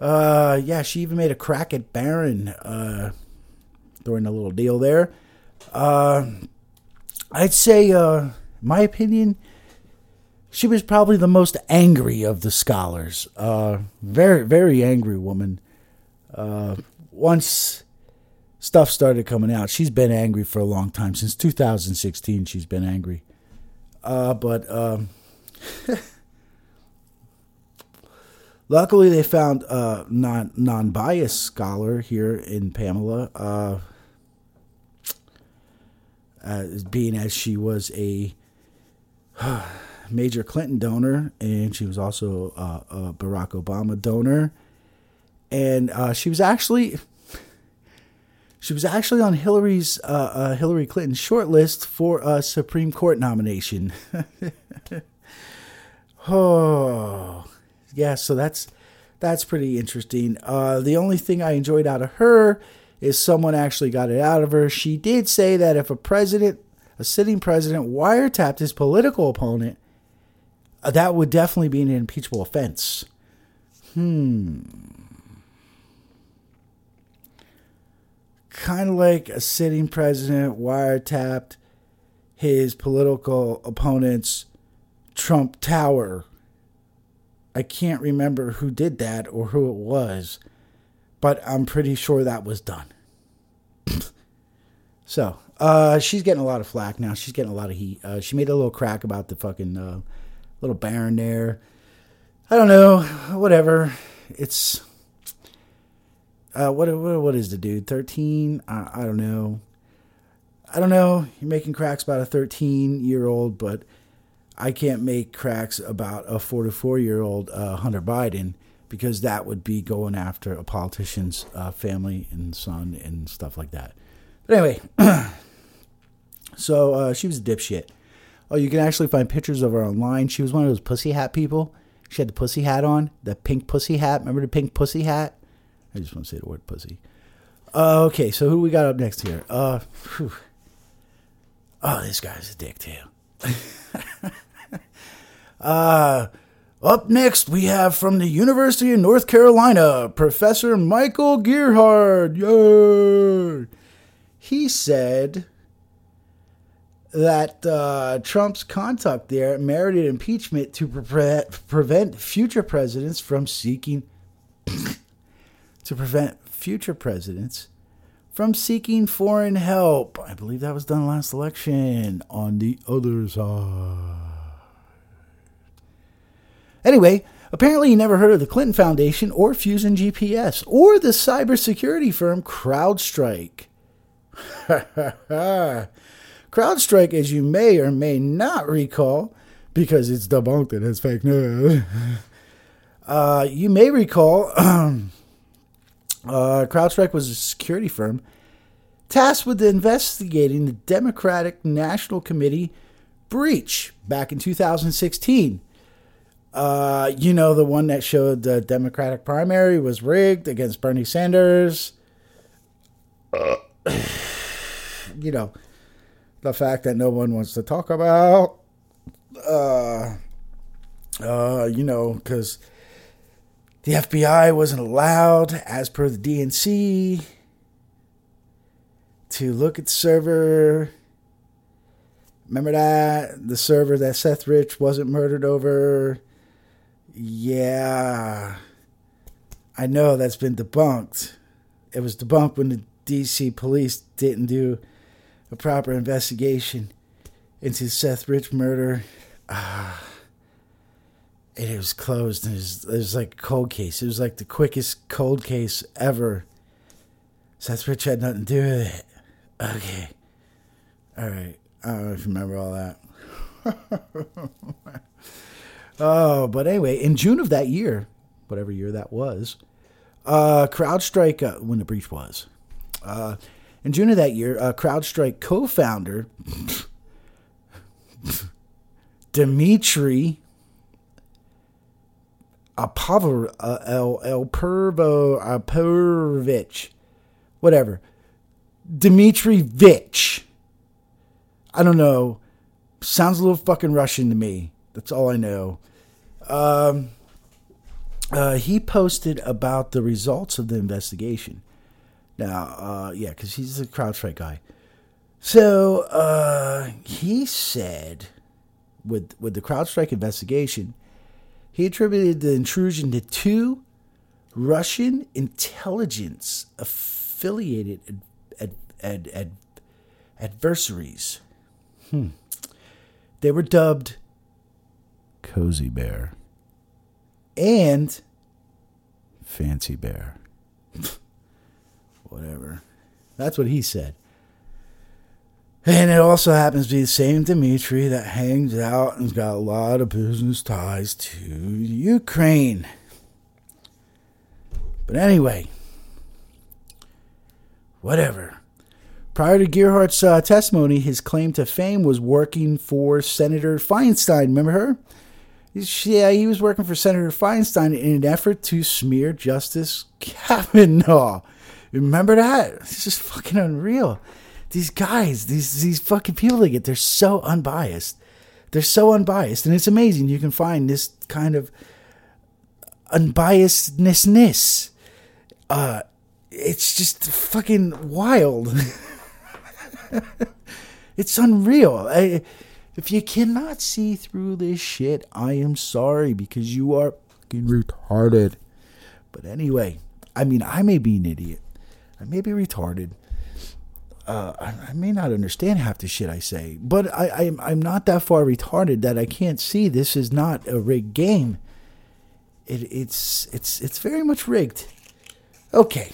Uh, yeah, she even made a crack at Barron uh, during a little deal there. Uh, I'd say, uh, my opinion, she was probably the most angry of the scholars. Uh, very, very angry woman. Uh, once stuff started coming out, she's been angry for a long time. Since 2016, she's been angry. Uh, but um, luckily, they found a non non biased scholar here in Pamela. Uh, as being as she was a major Clinton donor, and she was also uh, a Barack Obama donor, and uh, she was actually she was actually on Hillary's uh, uh Hillary Clinton's shortlist for a Supreme Court nomination. oh, yeah. So that's that's pretty interesting. Uh, the only thing I enjoyed out of her is someone actually got it out of her. She did say that if a president, a sitting president, wiretapped his political opponent, uh, that would definitely be an impeachable offense. Hmm. Kind of like a sitting president wiretapped his political opponent's Trump Tower. I can't remember who did that or who it was but I'm pretty sure that was done. so, uh, she's getting a lot of flack now. She's getting a lot of heat. Uh, she made a little crack about the fucking uh, little Barron there. I don't know. Whatever. It's. Uh, what, what what is the dude? 13? I, I don't know. I don't know. You're making cracks about a 13 year old, but I can't make cracks about a 44 year old uh, Hunter Biden because that would be going after a politician's uh, family and son and stuff like that. But anyway, so uh, she was a dipshit. Oh, you can actually find pictures of her online. She was one of those pussy hat people. She had the pussy hat on, the pink pussy hat. Remember the pink pussy hat? I just want to say the word pussy. Uh, okay, so who we got up next here? Uh, oh, this guy's a dick too. uh, up next, we have from the University of North Carolina, Professor Michael Gerhardt. Yay! He said that uh, Trump's conduct there merited impeachment to pre- prevent future presidents from seeking to prevent future presidents from seeking foreign help. I believe that was done last election. On the other side. Anyway, apparently you never heard of the Clinton Foundation or Fusion GPS or the cybersecurity firm CrowdStrike. CrowdStrike, as you may or may not recall, because it's debunked and as fake news, uh, you may recall uh, CrowdStrike was a security firm tasked with investigating the Democratic National Committee breach back in 2016 uh, you know, the one that showed the Democratic primary was rigged against Bernie Sanders. Uh, you know, the fact that no one wants to talk about. Uh, uh, you know, because the FBI wasn't allowed, as per the DNC, to look at the server. Remember that? The server that Seth Rich wasn't murdered over yeah, I know that's been debunked. It was debunked when the DC police didn't do a proper investigation into Seth Rich murder. Ah, it was closed. And it was, it was like a cold case. It was like the quickest cold case ever. Seth Rich had nothing to do with it. Okay. All right. I don't know if you remember all that. Oh, but anyway, in June of that year, whatever year that was, uh, CrowdStrike, uh, when the breach was, uh, in June of that year, uh, CrowdStrike co founder Dmitry Uh, El, El Pervo, Apovich, whatever. Dmitry Vich. I don't know. Sounds a little fucking Russian to me. That's all I know. Um, uh, he posted about the results of the investigation. Now, uh, yeah, because he's a CrowdStrike guy. So uh, he said, with with the CrowdStrike investigation, he attributed the intrusion to two Russian intelligence affiliated ad, ad, ad, ad adversaries. Hmm. They were dubbed Cozy Bear and Fancy Bear. Whatever. That's what he said. And it also happens to be the same Dimitri that hangs out and's got a lot of business ties to Ukraine. But anyway, whatever. Prior to Gerhardt's uh, testimony, his claim to fame was working for Senator Feinstein. Remember her? Yeah, he was working for Senator Feinstein in an effort to smear Justice Kavanaugh. Remember that? It's just fucking unreal. These guys, these these fucking people they get, they're so unbiased. They're so unbiased, and it's amazing you can find this kind of unbiasednessness. Uh, it's just fucking wild. it's unreal. I, if you cannot see through this shit, I am sorry because you are fucking retarded. But anyway, I mean, I may be an idiot. I may be retarded. Uh, I, may not understand half the shit I say, but I, I, I'm not that far retarded that I can't see this is not a rigged game. It, it's it's it's very much rigged. Okay,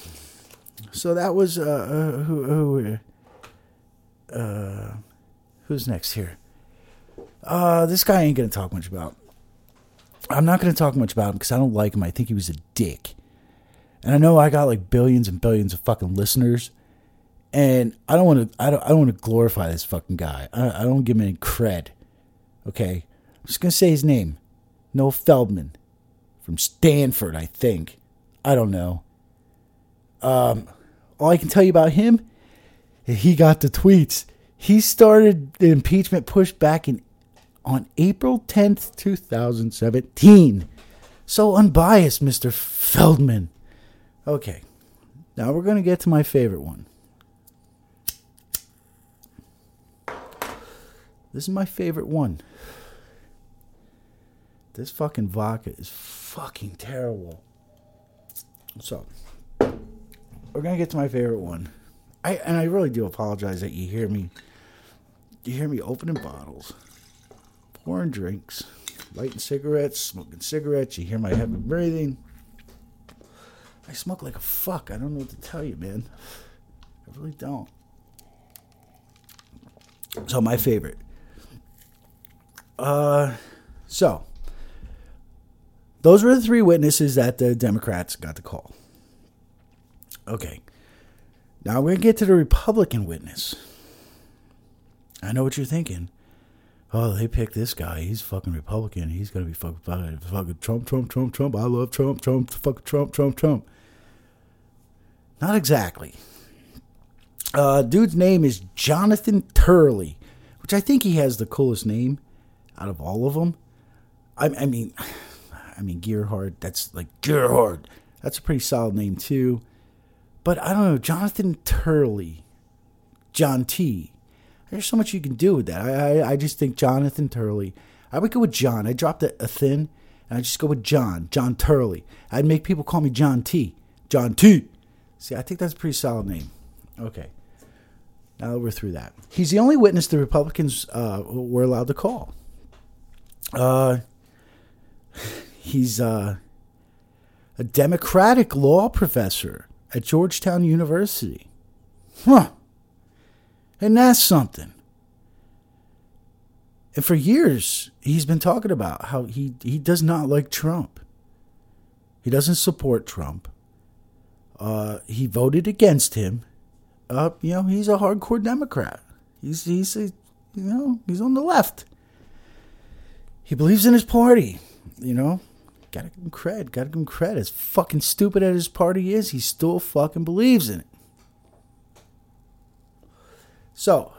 so that was uh, uh who, who uh, who's next here? Uh, this guy ain't gonna talk much about. I'm not gonna talk much about him because I don't like him. I think he was a dick. And I know I got like billions and billions of fucking listeners, and I don't want to. I don't. I don't want to glorify this fucking guy. I, I don't give him any cred. Okay, I'm just gonna say his name, Noah Feldman, from Stanford, I think. I don't know. Um, all I can tell you about him, he got the tweets. He started the impeachment push back in on April 10th, 2017. So unbiased, Mr. Feldman. Okay, now we're going to get to my favorite one. This is my favorite one. This fucking vodka is fucking terrible. So, we're to get to my favorite one. I and I really do apologize that you hear me you hear me opening bottles, pouring drinks, lighting cigarettes, smoking cigarettes, you hear my heavy breathing. I smoke like a fuck. I don't know what to tell you, man. I really don't. So my favorite. Uh so those were the three witnesses that the Democrats got the call. Okay. Now we're going to get to the Republican witness. I know what you're thinking. Oh, they picked this guy. He's fucking Republican. He's going to be fucking, fucking Trump, Trump, Trump, Trump. I love Trump, Trump, fucking Trump, Trump, Trump. Not exactly. Uh, dude's name is Jonathan Turley, which I think he has the coolest name out of all of them. I, I mean, I mean Gerhardt. That's like Gerhardt. That's a pretty solid name too. But I don't know, Jonathan Turley, John T. There's so much you can do with that. I, I, I just think Jonathan Turley. I would go with John. I dropped a, a thin, and I just go with John, John Turley. I'd make people call me John T. John T. See, I think that's a pretty solid name. Okay. Now that we're through that, he's the only witness the Republicans uh, were allowed to call. Uh, he's uh, a Democratic law professor at Georgetown University. Huh. And that's something. And for years, he's been talking about how he, he does not like Trump. He doesn't support Trump. Uh, he voted against him. Uh, you know, he's a hardcore Democrat. He's he's a, you know he's on the left. He believes in his party, you know. Gotta give him credit. Gotta give him credit. As fucking stupid as his party is, he still fucking believes in it. So,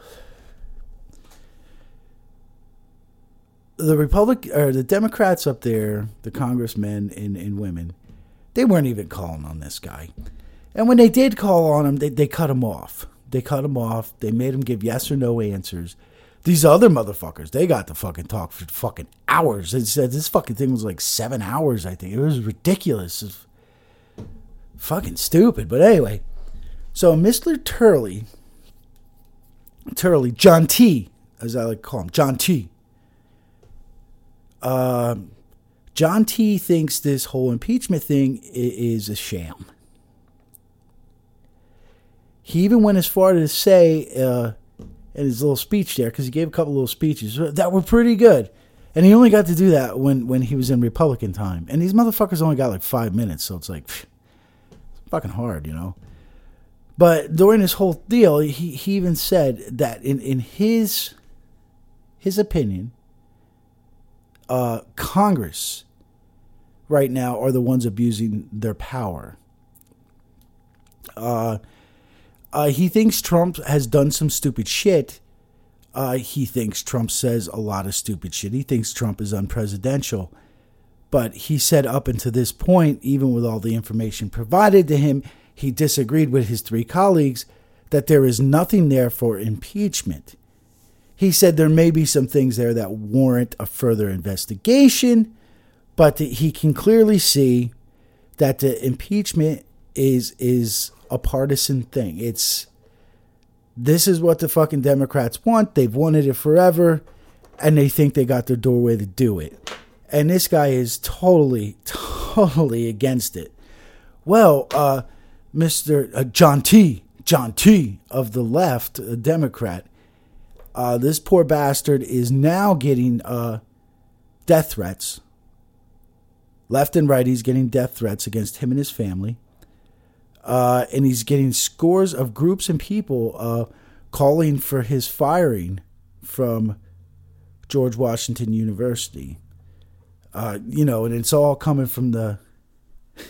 the Republic or the Democrats up there, the congressmen and, and women, they weren't even calling on this guy. And when they did call on him, they, they cut him off. They cut him off. They made him give yes or no answers. These other motherfuckers, they got to fucking talk for fucking hours. They said this fucking thing was like seven hours, I think. It was ridiculous. It was fucking stupid. But anyway, so Mr. Turley, Turley, John T, as I like to call him, John T. Uh, John T thinks this whole impeachment thing is a sham. He even went as far to say uh, in his little speech there, because he gave a couple little speeches that were pretty good. And he only got to do that when, when he was in Republican time. And these motherfuckers only got like five minutes, so it's like, phew, it's fucking hard, you know? But during this whole deal, he, he even said that in, in his his opinion, uh, Congress right now are the ones abusing their power. Uh, uh, he thinks Trump has done some stupid shit. Uh, he thinks Trump says a lot of stupid shit. He thinks Trump is unpresidential. But he said up until this point, even with all the information provided to him, he disagreed with his three colleagues that there is nothing there for impeachment. He said there may be some things there that warrant a further investigation, but he can clearly see that the impeachment is is a partisan thing. It's this is what the fucking Democrats want. They've wanted it forever, and they think they got their doorway to do it. And this guy is totally, totally against it. Well, uh, Mr. Uh, John T. John T. of the left, a Democrat, uh, this poor bastard is now getting uh, death threats. Left and right, he's getting death threats against him and his family. Uh, and he's getting scores of groups and people uh, calling for his firing from George Washington University. Uh, you know, and it's all coming from the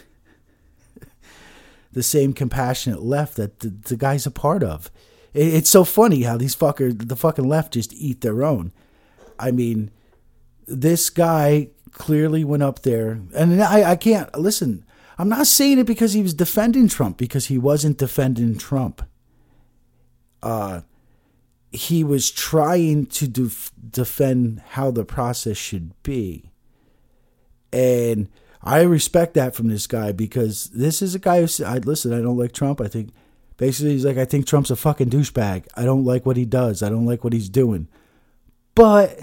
the same compassionate left that the, the guy's a part of. It, it's so funny how these fuckers, the fucking left, just eat their own. I mean, this guy clearly went up there, and I, I can't listen. I'm not saying it because he was defending Trump, because he wasn't defending Trump. Uh, he was trying to def- defend how the process should be. And I respect that from this guy because this is a guy who said, listen, I don't like Trump. I think basically he's like, I think Trump's a fucking douchebag. I don't like what he does. I don't like what he's doing. But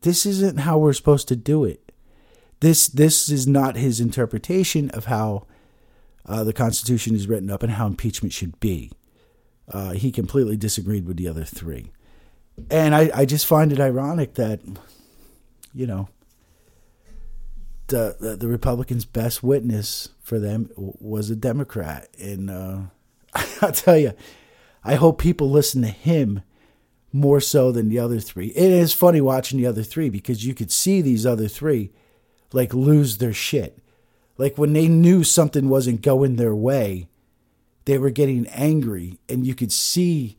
this isn't how we're supposed to do it. This this is not his interpretation of how uh, the Constitution is written up and how impeachment should be. Uh, he completely disagreed with the other three, and I, I just find it ironic that, you know, the, the, the Republicans' best witness for them was a Democrat, and uh, I'll tell you, I hope people listen to him more so than the other three. It is funny watching the other three because you could see these other three like lose their shit. Like when they knew something wasn't going their way, they were getting angry and you could see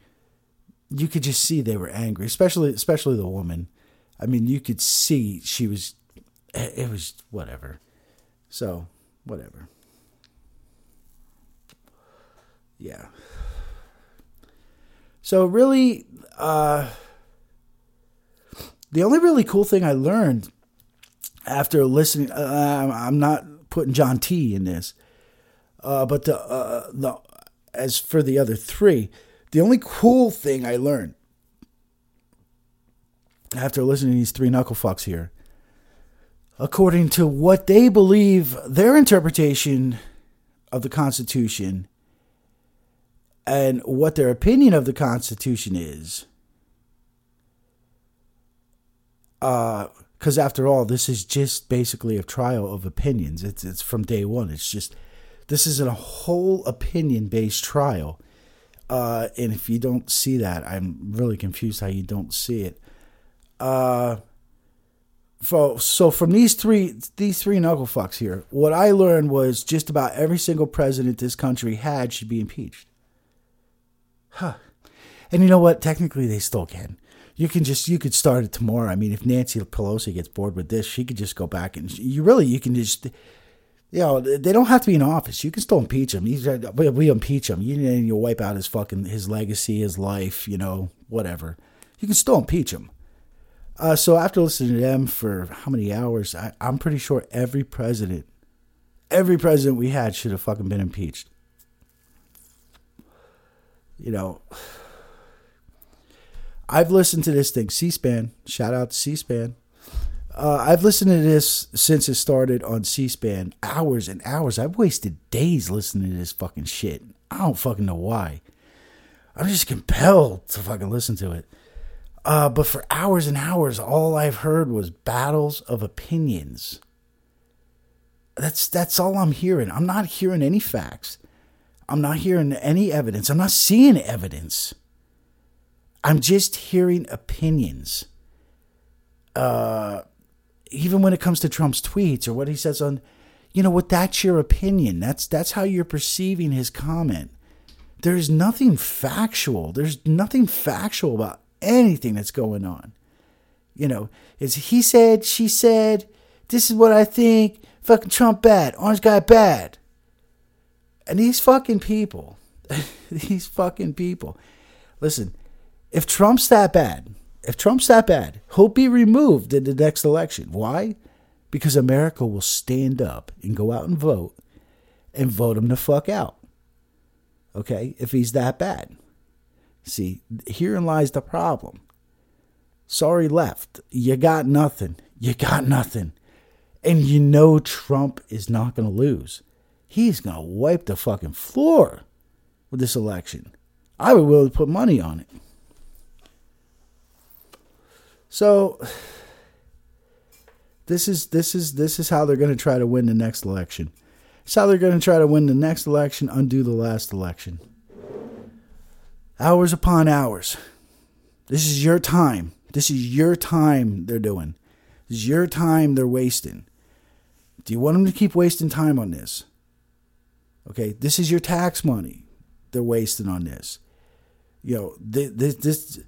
you could just see they were angry, especially especially the woman. I mean, you could see she was it was whatever. So, whatever. Yeah. So really uh the only really cool thing I learned after listening, uh, I'm not putting John T in this, uh, but the uh, the as for the other three, the only cool thing I learned after listening to these three knuckle fucks here, according to what they believe their interpretation of the Constitution and what their opinion of the Constitution is. Uh, because after all, this is just basically a trial of opinions. It's it's from day one. It's just this is a whole opinion based trial, uh, and if you don't see that, I'm really confused how you don't see it. Uh, so, so from these three these three knuckle fucks here, what I learned was just about every single president this country had should be impeached. Huh. And you know what? Technically, they still can. You can just you could start it tomorrow. I mean, if Nancy Pelosi gets bored with this, she could just go back and you really you can just you know they don't have to be in office. You can still impeach him. He's, we impeach him. You you wipe out his fucking his legacy, his life. You know whatever. You can still impeach him. Uh, so after listening to them for how many hours, I, I'm pretty sure every president, every president we had should have fucking been impeached. You know. I've listened to this thing, C-SPAN. Shout out to C-SPAN. Uh, I've listened to this since it started on C-SPAN, hours and hours. I've wasted days listening to this fucking shit. I don't fucking know why. I'm just compelled to fucking listen to it. Uh, but for hours and hours, all I've heard was battles of opinions. That's that's all I'm hearing. I'm not hearing any facts. I'm not hearing any evidence. I'm not seeing evidence. I'm just hearing opinions. Uh, even when it comes to Trump's tweets or what he says on, you know what? That's your opinion. That's that's how you're perceiving his comment. There's nothing factual. There's nothing factual about anything that's going on. You know, it's he said, she said. This is what I think. Fucking Trump bad. Orange guy bad. And these fucking people, these fucking people. Listen, if Trump's that bad, if Trump's that bad, he'll be removed in the next election. Why? Because America will stand up and go out and vote and vote him the fuck out. Okay? If he's that bad. See, herein lies the problem. Sorry, left. You got nothing. You got nothing. And you know Trump is not going to lose. He's going to wipe the fucking floor with this election. I would willing to put money on it. So this is this is this is how they're going to try to win the next election. It's how they're going to try to win the next election, undo the last election. Hours upon hours. This is your time. This is your time they're doing. This is your time they're wasting. Do you want them to keep wasting time on this? Okay, this is your tax money they're wasting on this. You know, this, this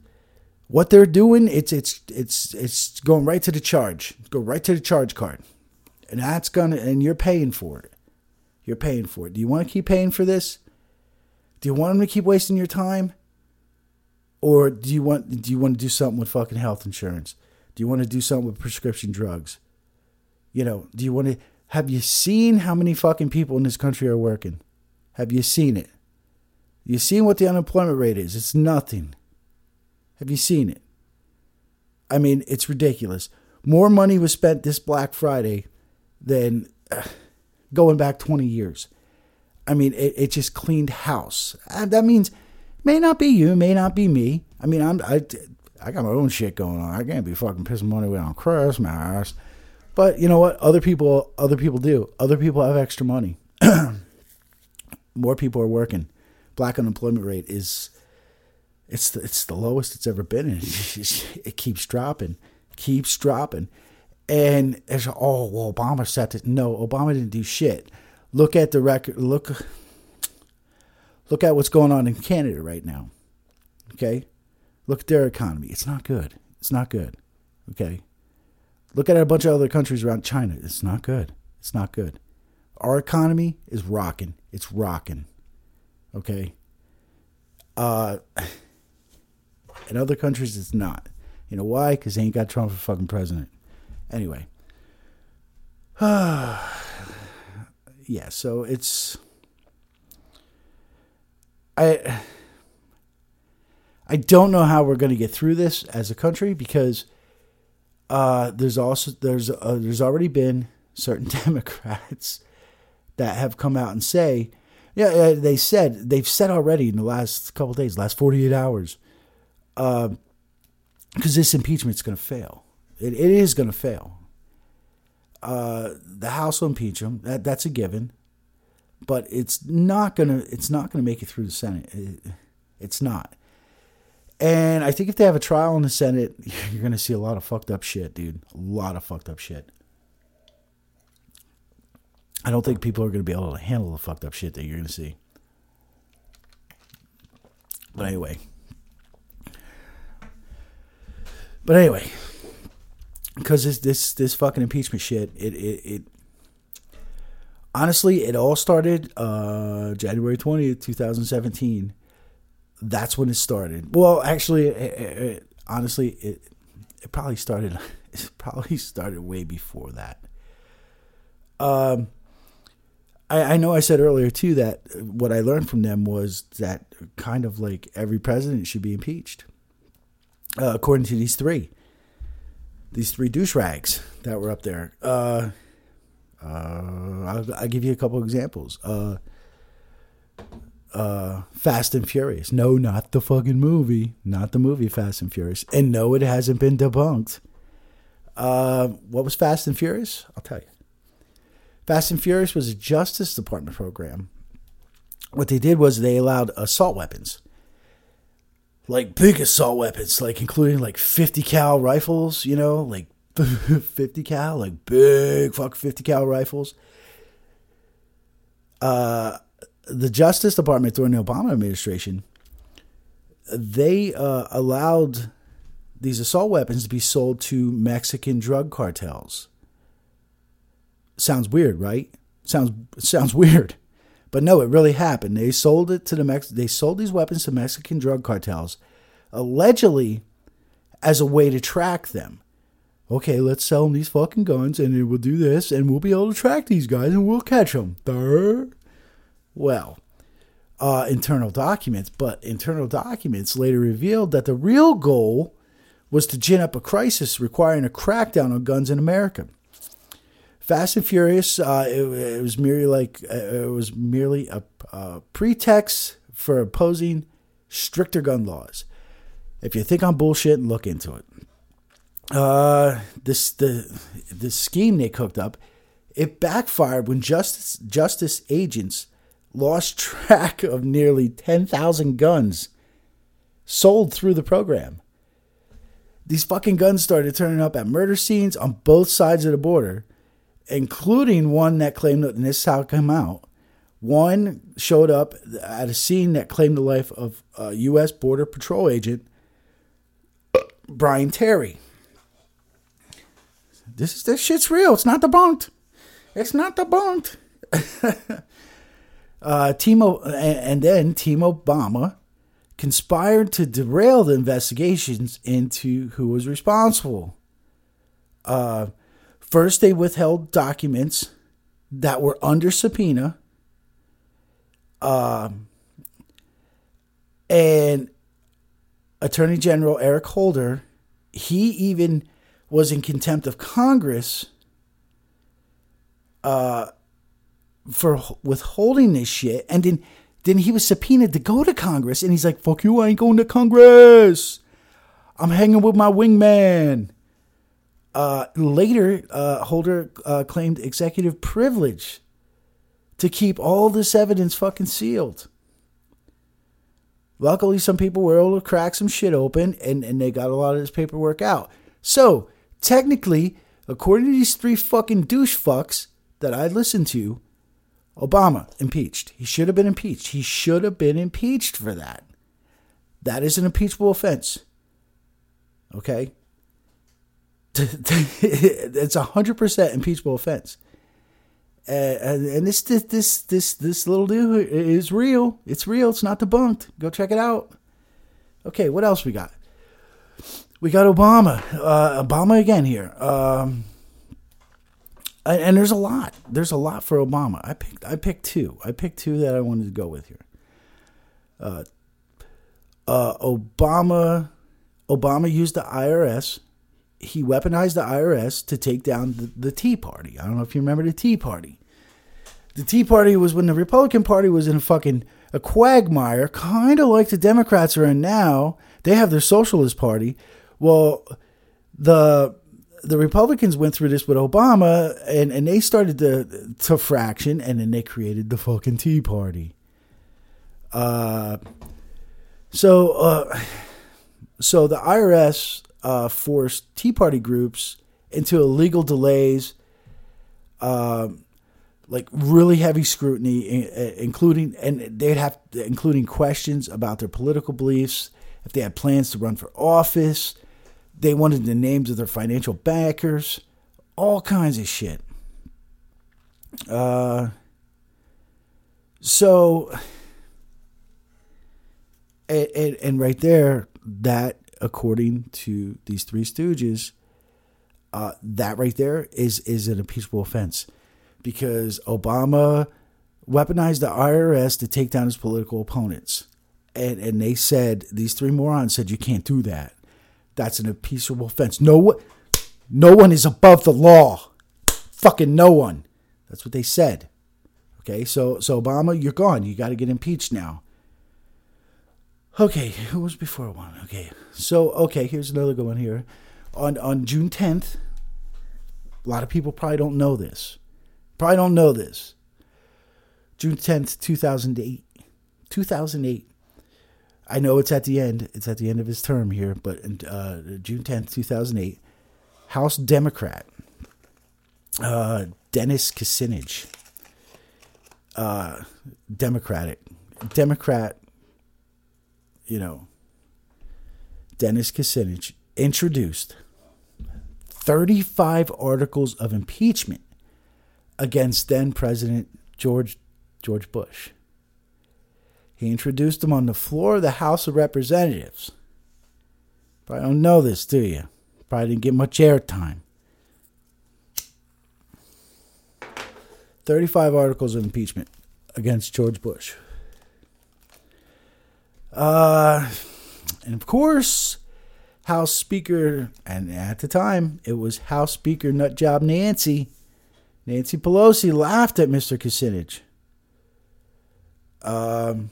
what they're doing, it's it's it's it's going right to the charge. Go right to the charge card. And that's gonna and you're paying for it. You're paying for it. Do you want to keep paying for this? Do you want them to keep wasting your time? Or do you want do you want to do something with fucking health insurance? Do you want to do something with prescription drugs? You know, do you want to have you seen how many fucking people in this country are working? Have you seen it? You seen what the unemployment rate is? It's nothing. Have you seen it? I mean, it's ridiculous. More money was spent this Black Friday than uh, going back 20 years. I mean, it, it just cleaned house. And that means may not be you, may not be me. I mean, I'm I, I got my own shit going on. I can't be fucking pissing money away on Christmas. But you know what? Other people, other people do. Other people have extra money. More people are working. Black unemployment rate is it's the, it's the lowest it's ever been, and it keeps dropping, keeps dropping. And there's oh well, Obama set it. No, Obama didn't do shit. Look at the record. Look, look at what's going on in Canada right now. Okay, look at their economy. It's not good. It's not good. Okay, look at a bunch of other countries around China. It's not good. It's not good. Our economy is rocking. It's rocking. Okay. Uh in other countries, it's not. You know why? Because they ain't got Trump for fucking president. Anyway. yeah, so it's. I. I don't know how we're going to get through this as a country because uh, there's also there's uh, there's already been certain Democrats that have come out and say, yeah, they said they've said already in the last couple days, last 48 hours, because uh, this impeachment is going to fail. It, it is going to fail. Uh, the House will impeach him. That, that's a given. But it's not gonna. It's not gonna make it through the Senate. It, it's not. And I think if they have a trial in the Senate, you're going to see a lot of fucked up shit, dude. A lot of fucked up shit. I don't think people are going to be able to handle the fucked up shit that you're going to see. But anyway. But anyway, because this this this fucking impeachment shit, it it, it honestly, it all started uh, January twentieth, two thousand seventeen. That's when it started. Well, actually, it, it, honestly, it it probably started. It probably started way before that. Um, I, I know I said earlier too that what I learned from them was that kind of like every president should be impeached, uh, according to these three. These three douche rags that were up there. Uh, uh, I'll, I'll, give you a couple examples. Uh, uh, Fast and Furious. No, not the fucking movie. Not the movie Fast and Furious. And no, it hasn't been debunked. Uh, what was Fast and Furious? I'll tell you. Fast and Furious was a Justice Department program. What they did was they allowed assault weapons, like big assault weapons, like including like 50 cal rifles, you know, like 50 cal, like big fuck 50 cal rifles. Uh, the Justice Department during the Obama administration, they uh, allowed these assault weapons to be sold to Mexican drug cartels. Sounds weird, right? Sounds sounds weird, but no, it really happened. They sold it to the Mex. They sold these weapons to Mexican drug cartels, allegedly, as a way to track them. Okay, let's sell them these fucking guns, and we'll do this, and we'll be able to track these guys, and we'll catch them. Durr. Well, uh, internal documents, but internal documents later revealed that the real goal was to gin up a crisis requiring a crackdown on guns in America. Fast and Furious, uh, it, it, was merely like uh, it was merely a, a, pretext for opposing stricter gun laws. If you think I'm bullshit, look into it. Uh, this the the scheme they cooked up, it backfired when justice justice agents lost track of nearly 10,000 guns sold through the program. These fucking guns started turning up at murder scenes on both sides of the border, including one that claimed that this is how it came out. One showed up at a scene that claimed the life of a U.S. Border Patrol agent, Brian Terry. This is this shit's real. It's not debunked. It's not debunked. Uh, Timo, and then Team Obama conspired to derail the investigations into who was responsible. Uh, first, they withheld documents that were under subpoena. Uh, and Attorney General Eric Holder, he even was in contempt of Congress uh, for withholding this shit. And then, then he was subpoenaed to go to Congress. And he's like, fuck you, I ain't going to Congress. I'm hanging with my wingman. Uh, later, uh, Holder uh, claimed executive privilege to keep all this evidence fucking sealed. Luckily, some people were able to crack some shit open and, and they got a lot of this paperwork out. So, technically, according to these three fucking douche fucks that I listened to, Obama impeached. He should have been impeached. He should have been impeached for that. That is an impeachable offense. Okay? it's a hundred percent impeachable offense. Uh, and this this this this this little dude is real. It's real. It's not debunked. Go check it out. Okay, what else we got? We got Obama. Uh, Obama again here. Um, and there's a lot. There's a lot for Obama. I picked. I picked two. I picked two that I wanted to go with here. Uh, uh, Obama. Obama used the IRS. He weaponized the IRS to take down the, the Tea Party. I don't know if you remember the Tea Party. The Tea Party was when the Republican Party was in a fucking a quagmire, kind of like the Democrats are in now. They have their Socialist Party. Well, the the Republicans went through this with Obama, and, and they started to to fraction, and then they created the fucking Tea Party. Uh, so uh, so the IRS uh, forced Tea Party groups into illegal delays, um, like really heavy scrutiny, including and they'd have including questions about their political beliefs, if they had plans to run for office. They wanted the names of their financial backers, all kinds of shit. Uh, so, and, and, and right there, that according to these three stooges, uh, that right there is is an impeachable offense because Obama weaponized the IRS to take down his political opponents. And, and they said, these three morons said, you can't do that. That's an impeachable offense. No, no one is above the law. Fucking no one. That's what they said. Okay, so so Obama, you're gone. You got to get impeached now. Okay, who was before one? Okay, so okay, here's another good one here. On on June 10th, a lot of people probably don't know this. Probably don't know this. June 10th, 2008. 2008. I know it's at the end. It's at the end of his term here, but uh, June 10th, 2008, House Democrat uh, Dennis Kucinich, uh, Democratic, Democrat, you know, Dennis Kucinich introduced 35 articles of impeachment against then President George George Bush. He introduced them on the floor of the House of Representatives. Probably don't know this, do you? Probably didn't get much airtime. 35 articles of impeachment against George Bush. Uh, and of course, House Speaker, and at the time, it was House Speaker Nutjob Nancy Nancy Pelosi laughed at Mr. Kucinich. Um,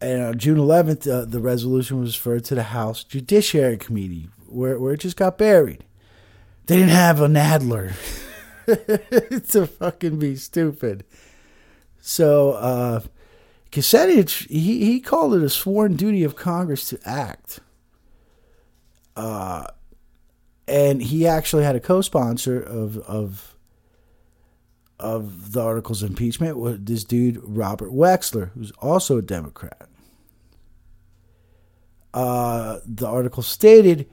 and on June 11th, uh, the resolution was referred to the House Judiciary Committee, where, where it just got buried. They didn't have a Nadler to fucking be stupid. So, uh, Kucinich, he, he called it a sworn duty of Congress to act. Uh, and he actually had a co-sponsor of of of the articles of impeachment was this dude Robert Wexler, who's also a Democrat. Uh, the article stated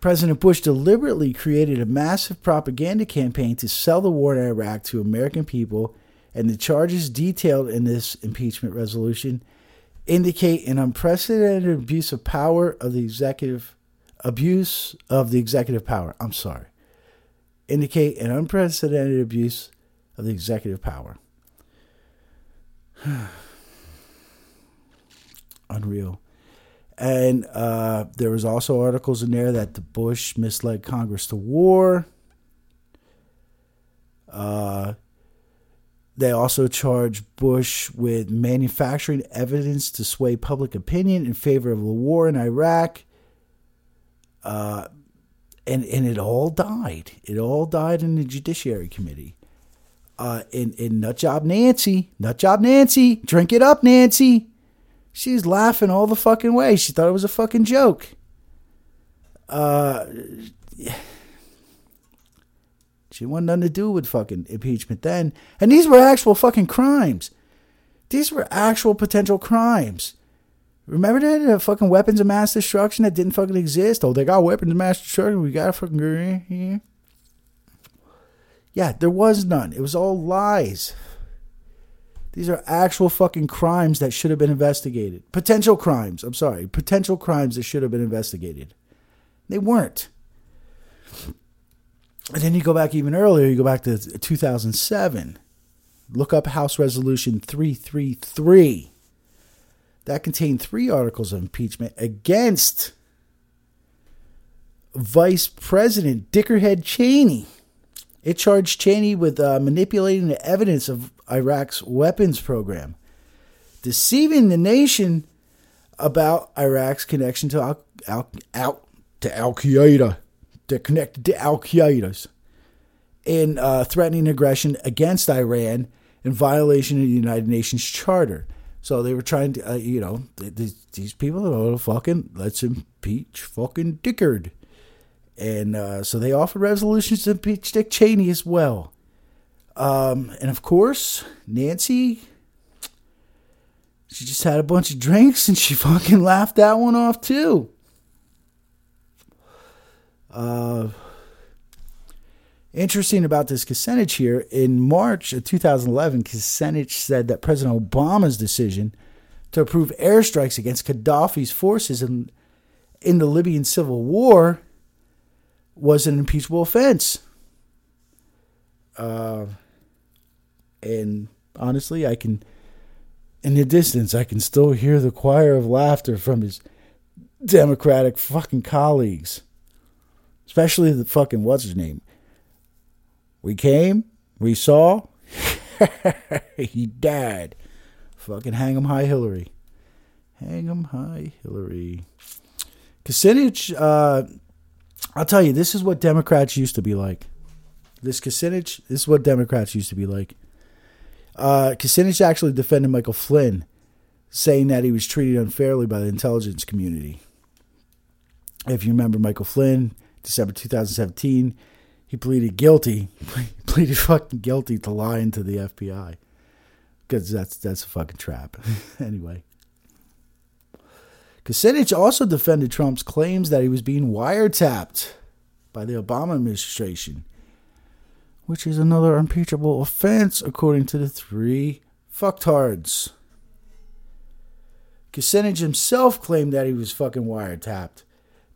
President Bush deliberately created a massive propaganda campaign to sell the war in Iraq to American people, and the charges detailed in this impeachment resolution indicate an unprecedented abuse of power of the executive abuse of the executive power. I'm sorry. Indicate an unprecedented abuse of the executive power. Unreal. And uh, there was also articles in there that the Bush misled Congress to war. Uh, they also charged Bush with manufacturing evidence to sway public opinion in favor of the war in Iraq uh, and and it all died. It all died in the Judiciary Committee. Uh, in in Nutjob Nancy, Nutjob Nancy, drink it up, Nancy. She's laughing all the fucking way. She thought it was a fucking joke. Uh, she wanted nothing to do with fucking impeachment then. And these were actual fucking crimes. These were actual potential crimes. Remember that uh, fucking weapons of mass destruction that didn't fucking exist? Oh, they got weapons of mass destruction. We got fucking go here. Yeah, there was none. It was all lies. These are actual fucking crimes that should have been investigated. Potential crimes. I'm sorry. Potential crimes that should have been investigated. They weren't. And then you go back even earlier, you go back to 2007. Look up House Resolution 333 that contained three articles of impeachment against Vice President Dickerhead Cheney. It charged Cheney with uh, manipulating the evidence of Iraq's weapons program, deceiving the nation about Iraq's connection to Al, Al, Al to Al Qaeda. They're connected to Al Qaeda's in uh, threatening aggression against Iran in violation of the United Nations Charter So they were trying to, uh, you know, th- these people, are oh, fucking, let's impeach fucking Dickard. And uh, so they offered resolutions to impeach Dick Cheney as well. Um, and of course, Nancy, she just had a bunch of drinks and she fucking laughed that one off too. Uh, interesting about this Kucinich here, in March of 2011, Kucinich said that President Obama's decision to approve airstrikes against Gaddafi's forces in, in the Libyan civil war was an impeachable offense. Uh, and honestly, I can, in the distance, I can still hear the choir of laughter from his Democratic fucking colleagues, especially the fucking what's his name. We came, we saw, he died. Fucking hang him high, Hillary. Hang him high, Hillary. Kucinich, uh, I'll tell you, this is what Democrats used to be like. This Kucinich, this is what Democrats used to be like. Uh, Kucinich actually defended Michael Flynn, saying that he was treated unfairly by the intelligence community. If you remember Michael Flynn, December 2017, he pleaded guilty. He pleaded fucking guilty to lying to the FBI. Because that's that's a fucking trap. anyway. Kucinich also defended Trump's claims that he was being wiretapped by the Obama administration, which is another impeachable offense according to the three fucktards. Kucinich himself claimed that he was fucking wiretapped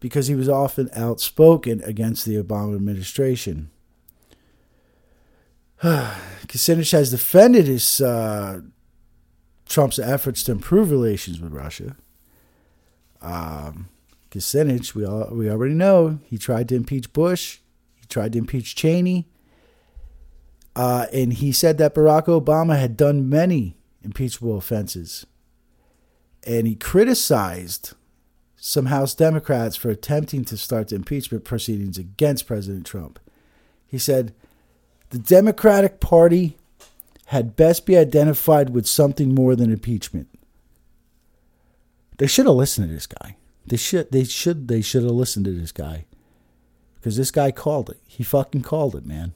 because he was often outspoken against the Obama administration. Kucinich has defended his uh, Trump's efforts to improve relations with Russia. Um, Kucinich, we all, we already know he tried to impeach Bush, he tried to impeach Cheney, uh, and he said that Barack Obama had done many impeachable offenses, and he criticized some House Democrats for attempting to start the impeachment proceedings against President Trump. He said, The Democratic Party had best be identified with something more than impeachment. They should have listened to this guy. They should they should they should have listened to this guy. Because this guy called it. He fucking called it, man.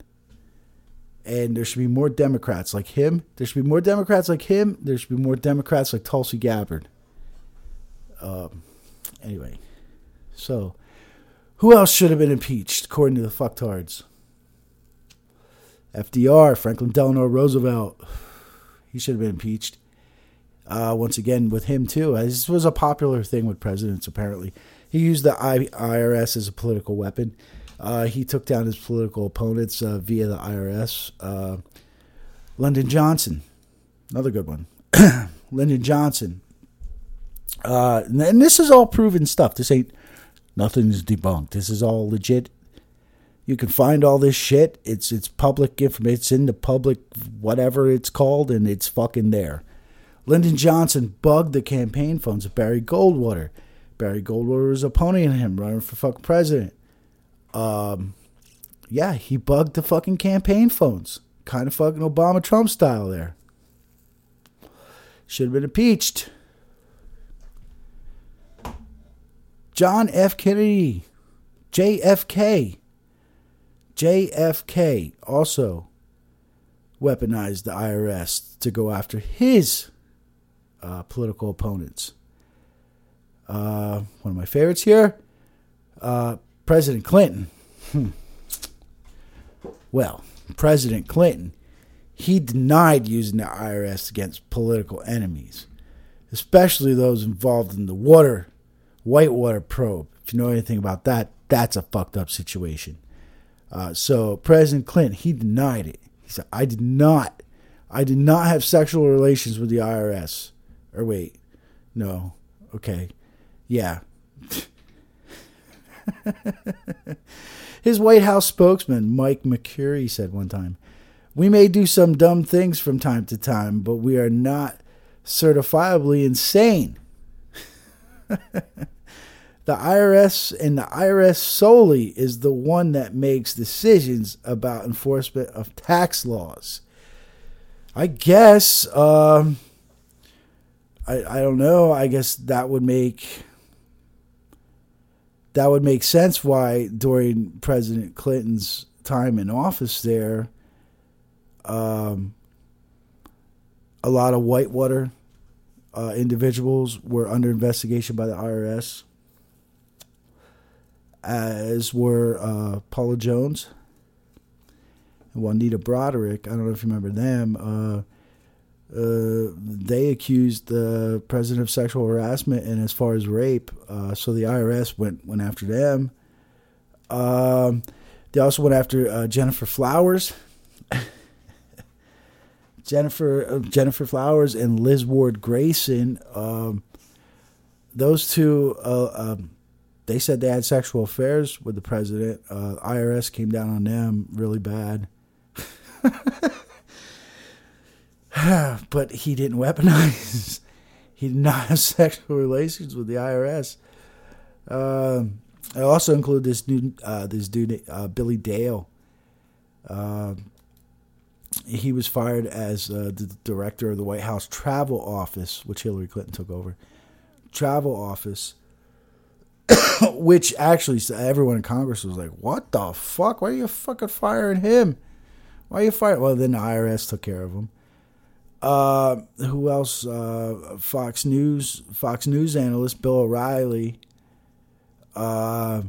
And there should be more Democrats like him. There should be more Democrats like him. There should be more Democrats like Tulsi Gabbard. Um, Anyway, so who else should have been impeached according to the fucktards? FDR, Franklin Delano Roosevelt. He should have been impeached. Uh, once again, with him too. This was a popular thing with presidents. Apparently, he used the IRS as a political weapon. Uh, he took down his political opponents uh, via the IRS. Uh, Lyndon Johnson, another good one. Lyndon Johnson uh, and this is all proven stuff. This ain't nothing's debunked. This is all legit. You can find all this shit. It's it's public information. It's in the public whatever it's called, and it's fucking there. Lyndon Johnson bugged the campaign funds of Barry Goldwater. Barry Goldwater was opponent him running for fucking president. Um, yeah, he bugged the fucking campaign phones. Kind of fucking Obama Trump style there. Should have been impeached. John F. Kennedy, JFK. JFK also weaponized the IRS to go after his uh, political opponents. Uh, one of my favorites here uh, President Clinton. Hmm. Well, President Clinton, he denied using the IRS against political enemies, especially those involved in the water Whitewater probe. If you know anything about that, that's a fucked up situation. Uh, so President Clinton, he denied it. He said, "I did not, I did not have sexual relations with the IRS." Or wait, no, okay, yeah. His White House spokesman, Mike McCurry, said one time, We may do some dumb things from time to time, but we are not certifiably insane. the IRS and the IRS solely is the one that makes decisions about enforcement of tax laws. I guess um, I, I don't know. I guess that would make that would make sense why during President Clinton's time in office there, um, a lot of Whitewater uh, individuals were under investigation by the IRS, as were uh, Paula Jones and Juanita Broaddrick. I don't know if you remember them. Uh, uh, they accused the president of sexual harassment and as far as rape. Uh, so the IRS went went after them. Um, they also went after uh, Gennifer Flowers. Jennifer uh, Gennifer Flowers and Liz Ward Gracen. Um, those two, um, they said they had sexual affairs with the president. IRS came down on them really bad. but he didn't weaponize. he did not have sexual relations with the IRS. Um, I also include this new uh, this dude uh, Billy Dale. Uh, he was fired as uh, the director of the White House Travel Office, which Hillary Clinton took over. Travel Office, which actually everyone in Congress was like, "What the fuck? Why are you fucking firing him? Why are you firing?" Well, then the IRS took care of him. Uh, who else? Uh, Fox News, Fox News analyst Bill O'Reilly. Uh,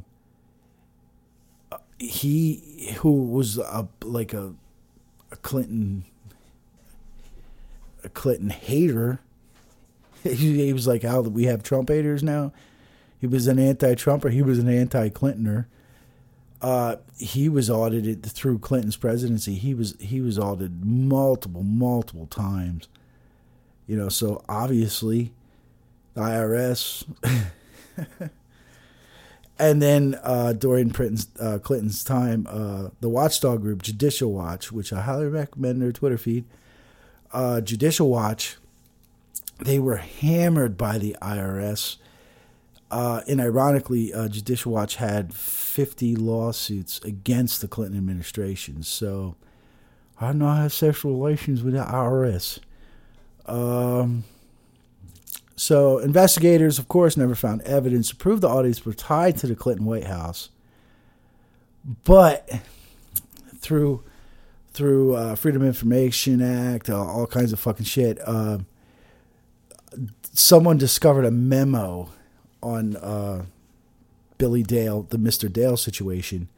he who was a, like a, a Clinton a Clinton hater. He, was like, "How we have Trump haters now." He was an anti-Trumper. He was an anti-Clintoner. Uh, he was audited through Clinton's presidency. He was he was audited multiple multiple times. You know, so obviously, the IRS. and then uh, during Clinton's, uh, Clinton's time, uh, the watchdog group Judicial Watch, which I highly recommend their Twitter feed, uh, Judicial Watch, they were hammered by the IRS uh, and ironically, uh, Judicial Watch had 50 lawsuits against the Clinton administration. So I do not have sexual relations with the IRS. Um, so investigators, of course, never found evidence to prove the audits were tied to the Clinton White House. But through through uh, Freedom of Information Act, all kinds of fucking shit, uh, someone discovered a memo on uh, Billy Dale, the Mr. Dale situation,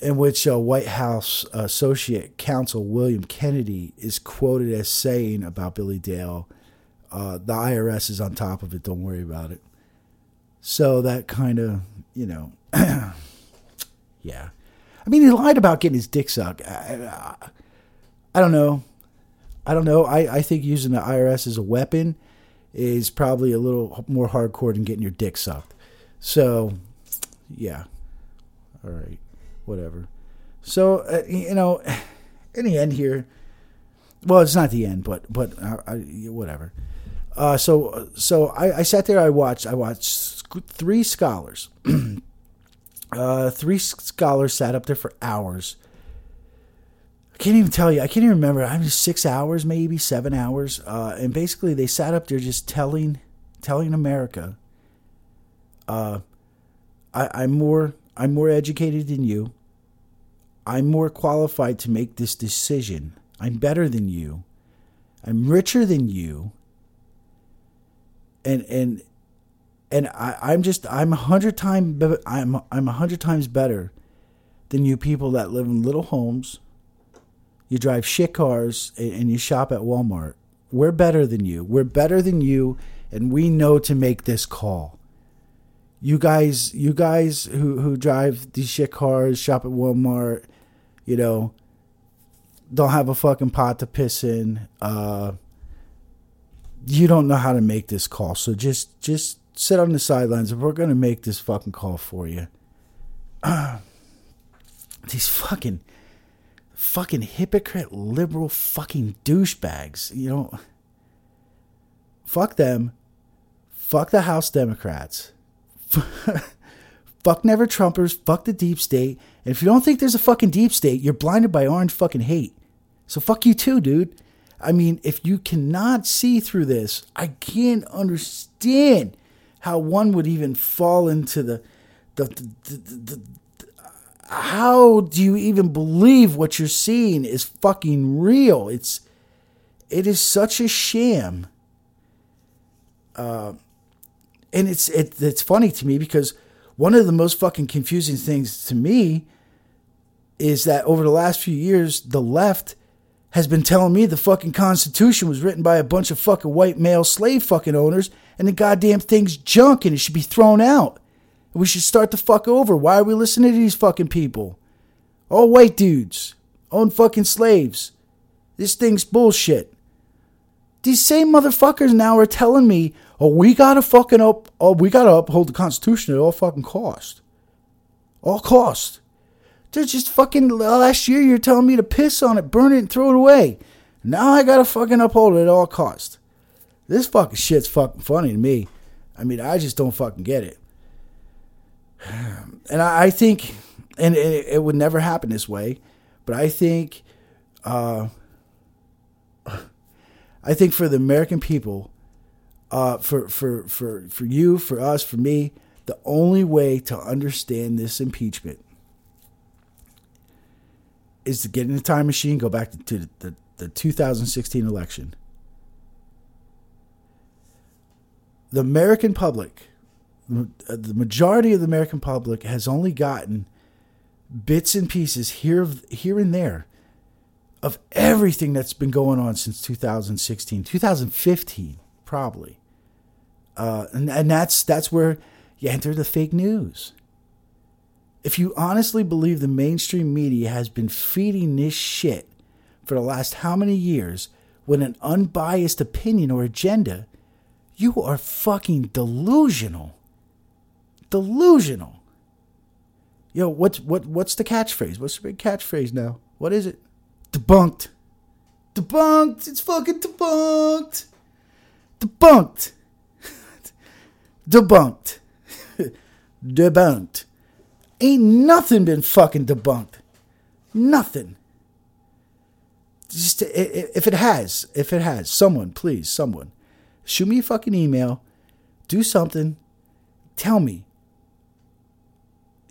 in which uh, White House Associate Counsel William Kennedy is quoted as saying about Billy Dale, uh, the IRS is on top of it, don't worry about it. So that kind of, you know, yeah. I mean, he lied about getting his dick sucked. I, I, I don't know. I don't know. I, I think using the IRS as a weapon is probably a little more hardcore than getting your dick sucked. So, yeah. All right. Whatever. So, uh, you know, in the end here, well, it's not the end, but but uh, I, whatever. Uh, so so I, I sat there. I watched. I watched three scholars. uh, three scholars sat up there for hours can't even tell you. I can't even remember. I mean, six hours, maybe seven hours, uh, and basically they sat up there just telling, telling America, uh, I, I'm more, I'm more educated than you. I'm more qualified to make this decision. I'm better than you. I'm richer than you. And and and I, I'm just I'm a hundred times I'm I'm a hundred times better than you people that live in little homes you drive shit cars, and you shop at Walmart. We're better than you. We're better than you, and we know to make this call. You guys, you guys who who drive these shit cars, shop at Walmart, you know, don't have a fucking pot to piss in. Uh, you don't know how to make this call, so just just sit on the sidelines, and we're gonna make this fucking call for you. These fucking fucking hypocrite liberal fucking douchebags. You know, fuck them. Fuck the House Democrats. fuck never Trumpers. Fuck the deep state. And if you don't think there's a fucking deep state, you're blinded by orange fucking hate. So fuck you too, dude. I mean, if you cannot see through this, I can't understand how one would even fall into the the, the, the, the how do you even believe what you're seeing is fucking real? It's it is such a sham. Uh, and it's it, it's funny to me because one of the most fucking confusing things to me is that over the last few years, the left has been telling me the fucking Constitution was written by a bunch of fucking white male slave fucking owners and the goddamn thing's junk and it should be thrown out. We should start the fuck over. Why are we listening to these fucking people? All white dudes own fucking slaves. This thing's bullshit. These same motherfuckers now are telling me, oh, we gotta fucking up, oh, we gotta uphold the Constitution at all fucking cost. All cost. They're just fucking, last year you're telling me to piss on it, burn it, and throw it away. Now I gotta fucking uphold it at all cost. This fucking shit's fucking funny to me. I mean, I just don't fucking get it. And I, I think, and it, it, would never happen this way, but I think, uh, I think for the American people, uh, for for for for you, for us, for me, the only way to understand this impeachment is to get in a time machine, go back to, to the, the 2016 election. The American public the majority of the American public has only gotten bits and pieces here here and there of everything that's been going on since 2016, 2015 probably. Uh, and, and that's that's where you enter the fake news. If you honestly believe the mainstream media has been feeding this shit for the last how many years with an unbiased opinion or agenda, you are fucking delusional delusional. Yo, what's what what's the catchphrase? What's the big catchphrase now? What is it? Debunked. Debunked. It's fucking debunked. Debunked. debunked. debunked. Ain't nothing been fucking debunked. Nothing. Just if it has, if it has, someone, please, someone, shoot me a fucking email, do something, tell me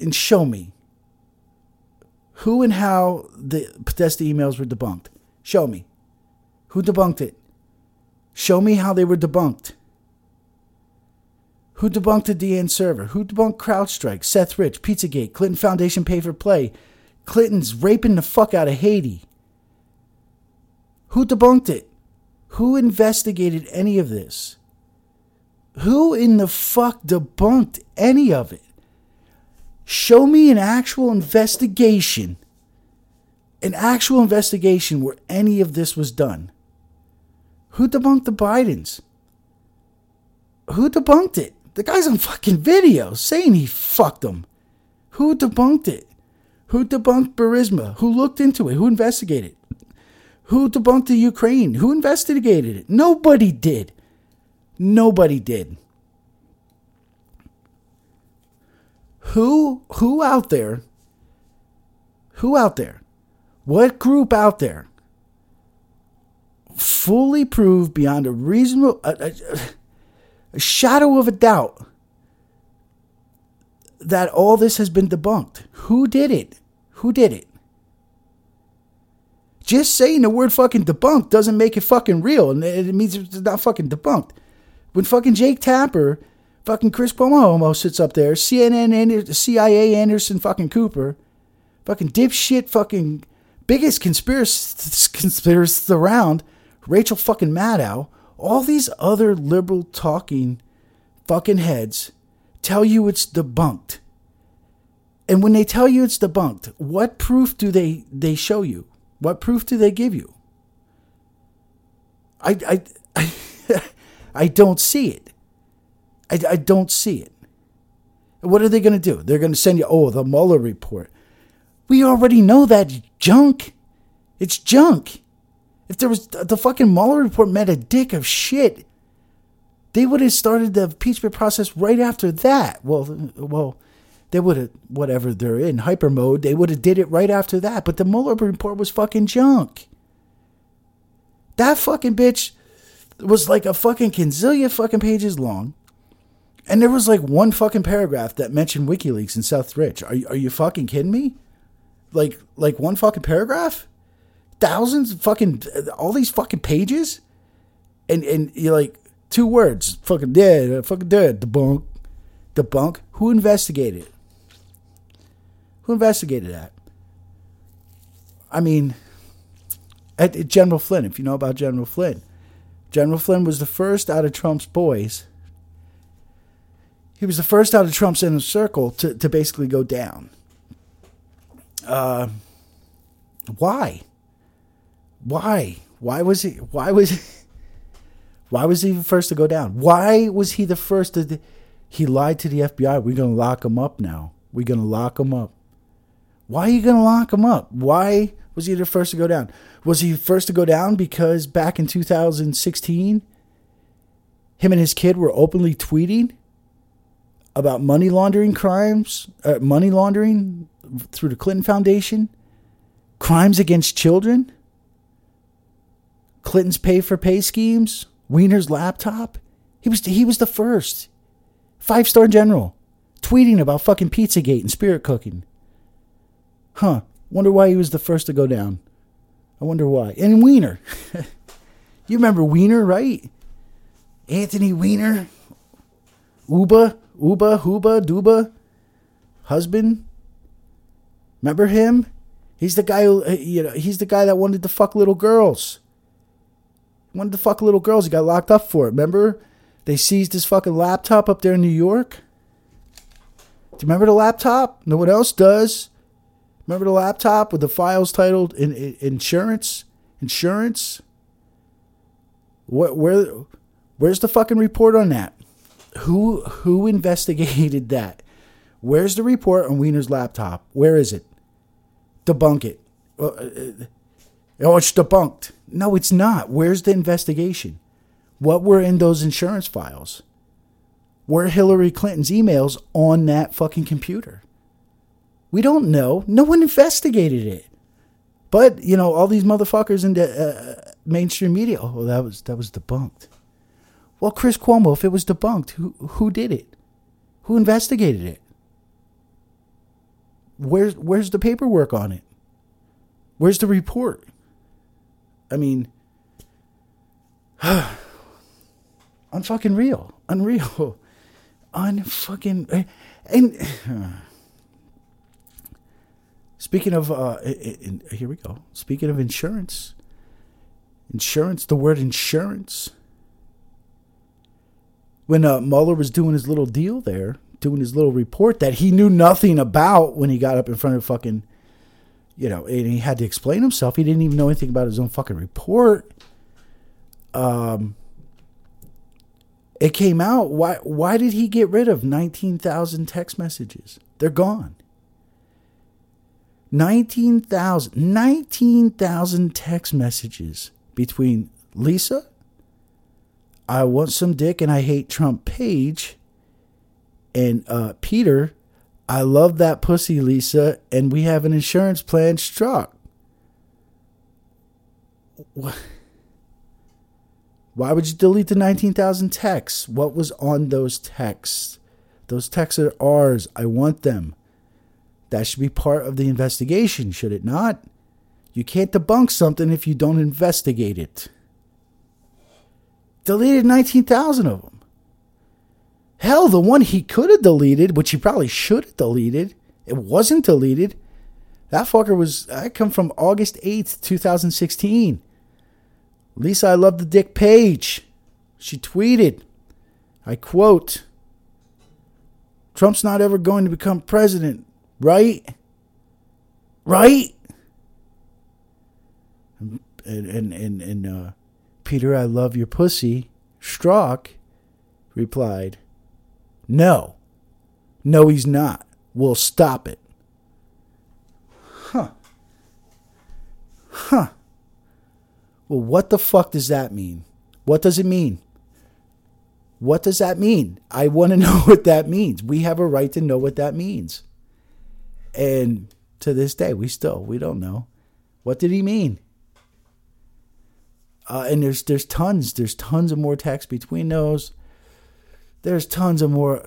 and show me who and how the Podesta emails were debunked. Show me. Who debunked it? Show me how they were debunked. Who debunked the DN server? Who debunked CrowdStrike, Seth Rich, Pizzagate, Clinton Foundation pay for play, Clinton's raping the fuck out of Haiti? Who debunked it? Who investigated any of this? Who in the fuck debunked any of it? Show me an actual investigation, an actual investigation where any of this was done. Who debunked the Bidens? Who debunked it? The guy's on fucking video saying he fucked them. Who debunked it? Who debunked Burisma? Who looked into it? Who investigated? Who debunked the Ukraine? Who investigated it? Nobody did. Nobody did. Who who out there who out there what group out there fully proved beyond a reasonable a, a, a shadow of a doubt that all this has been debunked? Who did it? Who did it? Just saying the word fucking debunked doesn't make it fucking real and it means it's not fucking debunked. When fucking Jake Tapper Fucking Chris Cuomo almost sits up there. CNN, Anderson, CIA, Anderson, fucking Cooper. Fucking dipshit, fucking biggest conspiracy around. Rachel fucking Maddow. All these other liberal talking fucking heads tell you it's debunked. And when they tell you it's debunked, what proof do they, they show you? What proof do they give you? I, I, I don't see it. I, I don't see it. What are they going to do? They're going to send you, oh, the Mueller report. We already know that junk. It's junk. If there was the fucking Mueller report meant a dick of shit, they would have started the impeachment process right after that. Well, well, they would have whatever they're in hyper mode. They would have did it right after that. But the Mueller report was fucking junk. That fucking bitch was like a fucking quinzillion fucking pages long. And there was like one fucking paragraph that mentioned WikiLeaks and Seth Rich. Are you, are you fucking kidding me? Like like one fucking paragraph? Thousands fucking all these fucking pages? And and you're like two words, fucking dead, fucking dead, debunk. Debunk. Who investigated? Who investigated that? I mean, at, at General Flynn, if you know about General Flynn. General Flynn was the first out of Trump's boys. He was the first out of Trump's inner circle to, to basically go down. Uh, why? Why? Why was he? Why was? He, why was he the first to go down? Why was he the first to? He lied to the FBI. We're gonna lock him up now. We're gonna lock him up. Why are you gonna lock him up? Why was he the first to go down? Was he first to go down because back in 2016, him and his kid were openly tweeting about money laundering crimes, uh, money laundering through the Clinton Foundation, crimes against children, Clinton's pay for pay schemes, Weiner's laptop. He was he was the first five star general tweeting about fucking Pizzagate and spirit cooking. Huh. Wonder why he was the first to go down. I wonder why. And Weiner. you remember Weiner, right? Anthony Weiner. Uba, Uba, Huba, Duba. Husband. Remember him? He's the guy who, uh, you know, he's the guy that wanted to fuck little girls. Wanted to fuck little girls. He got locked up for it. Remember? They seized his fucking laptop up there in New York. Do you remember the laptop? No one else does. Remember the laptop with the files titled in, in, insurance? Insurance? Where, where where's the fucking report on that? Who who investigated that? Where's the report on Weiner's laptop? Where is it? Debunk it. Uh, uh, oh, it's debunked. No, it's not. Where's the investigation? What were in those insurance files? Were Hillary Clinton's emails on that fucking computer? We don't know. No one investigated it. But you know, all these motherfuckers in the uh, mainstream media. Oh, that was that was debunked. Well, Chris Cuomo, if it was debunked, who who did it? Who investigated it? Where's where's the paperwork on it? Where's the report? I mean, unfucking real, unreal, unfucking and. Speaking of, uh, in, in, here we go. Speaking of insurance, insurance, the word insurance. When uh, Mueller was doing his little deal there, doing his little report that he knew nothing about when he got up in front of fucking, you know, and he had to explain himself. He didn't even know anything about his own fucking report. Um, it came out. Why? Why did he get rid of nineteen thousand text messages? They're gone. 19,000 19,000 text messages between Lisa, I want some dick and I hate Trump page, and uh, Peter, I love that pussy, Lisa, and we have an insurance plan Strzok. Why would you delete the 19,000 texts? What was on those texts? Those texts are ours. I want them. That should be part of the investigation, should it not? You can't debunk something if you don't investigate it. Deleted 19,000 of them. Hell, the one he could have deleted, which he probably should have deleted, it wasn't deleted. That fucker was, I come from August 8th, 2016. Lisa, I love the dick page. She tweeted, I quote, Trump's not ever going to become president. Right? Right? And and and, and uh, Peter, I love your pussy. Strzok replied, No. No, he's not. We'll stop it. Huh. Huh. Well, what the fuck does that mean? What does it mean? What does that mean? I want to know what that means. We have a right to know what that means. And to this day, we still we don't know. What did he mean? Uh, and there's there's tons there's tons of more text between those. There's tons of more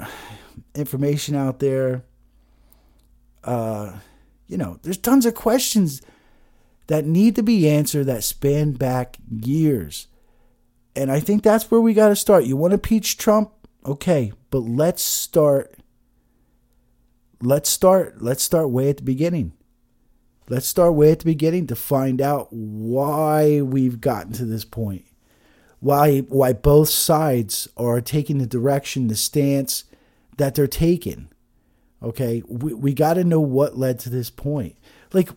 information out there. Uh, you know, there's tons of questions that need to be answered that span back years. And I think that's where we got to start. You want to impeach Trump? Okay, but let's start let's start let's start way at the beginning. Let's start way at the beginning to find out why we've gotten to this point. Why why both sides are taking the direction, the stance that they're taking. Okay? We we got to know what led to this point. Like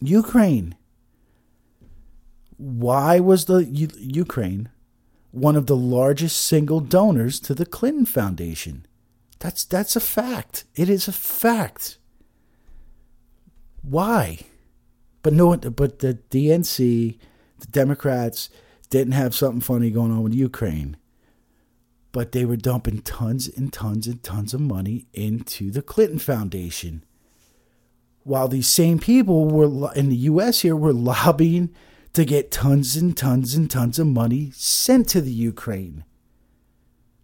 Ukraine. Why was the U- Ukraine one of the largest single donors to the Clinton Foundation? That's that's a fact. It is a fact. Why? But no, but the DNC, the Democrats didn't have something funny going on with Ukraine. But they were dumping tons and tons and tons of money into the Clinton Foundation. While these same people were in the US here were lobbying to get tons and tons and tons of money sent to the Ukraine.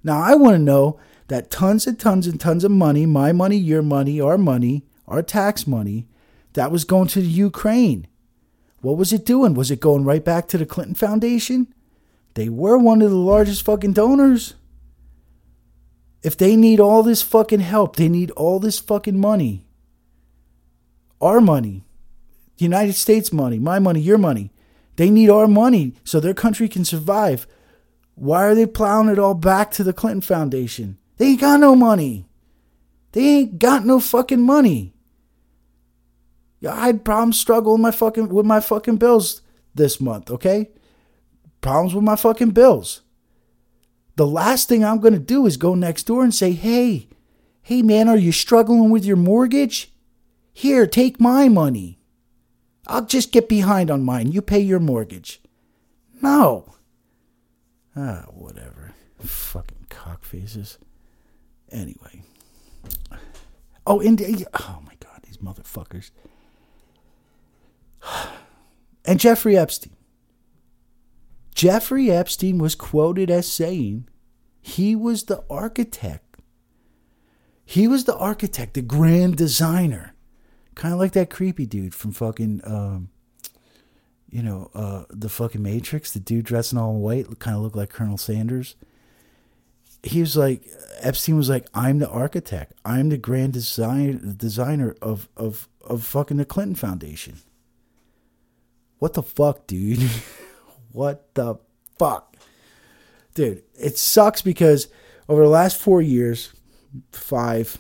Now I want to know that tons and tons and tons of money, my money, your money, our money, our tax money, that was going to the Ukraine. What was it doing? Was it going right back to the Clinton Foundation? They were one of the largest fucking donors. If they need all this fucking help, they need all this fucking money. Our money, United States money, my money, your money. They need our money so their country can survive. Why are they plowing it all back to the Clinton Foundation? They ain't got no money. They ain't got no fucking money. I had problems struggling with my fucking with my fucking bills this month, okay? Problems with my fucking bills. The last thing I'm gonna do is go next door and say, hey, hey man, are you struggling with your mortgage? Here, take my money. I'll just get behind on mine. You pay your mortgage. No. Ah, whatever. Fucking cockfaces. Anyway. Oh, and oh my God, these motherfuckers. And Jeffrey Epstein. Jeffrey Epstein was quoted as saying he was the architect. He was the architect, the grand designer. Kind of like that creepy dude from fucking, um, you know, uh, the fucking Matrix, the dude dressing all white, kind of looked like Colonel Sanders he was like Epstein was like, I'm the architect. I'm the grand design designer of of of fucking the Clinton Foundation. What the fuck, dude? what the fuck? Dude, it sucks because over the last four years, five,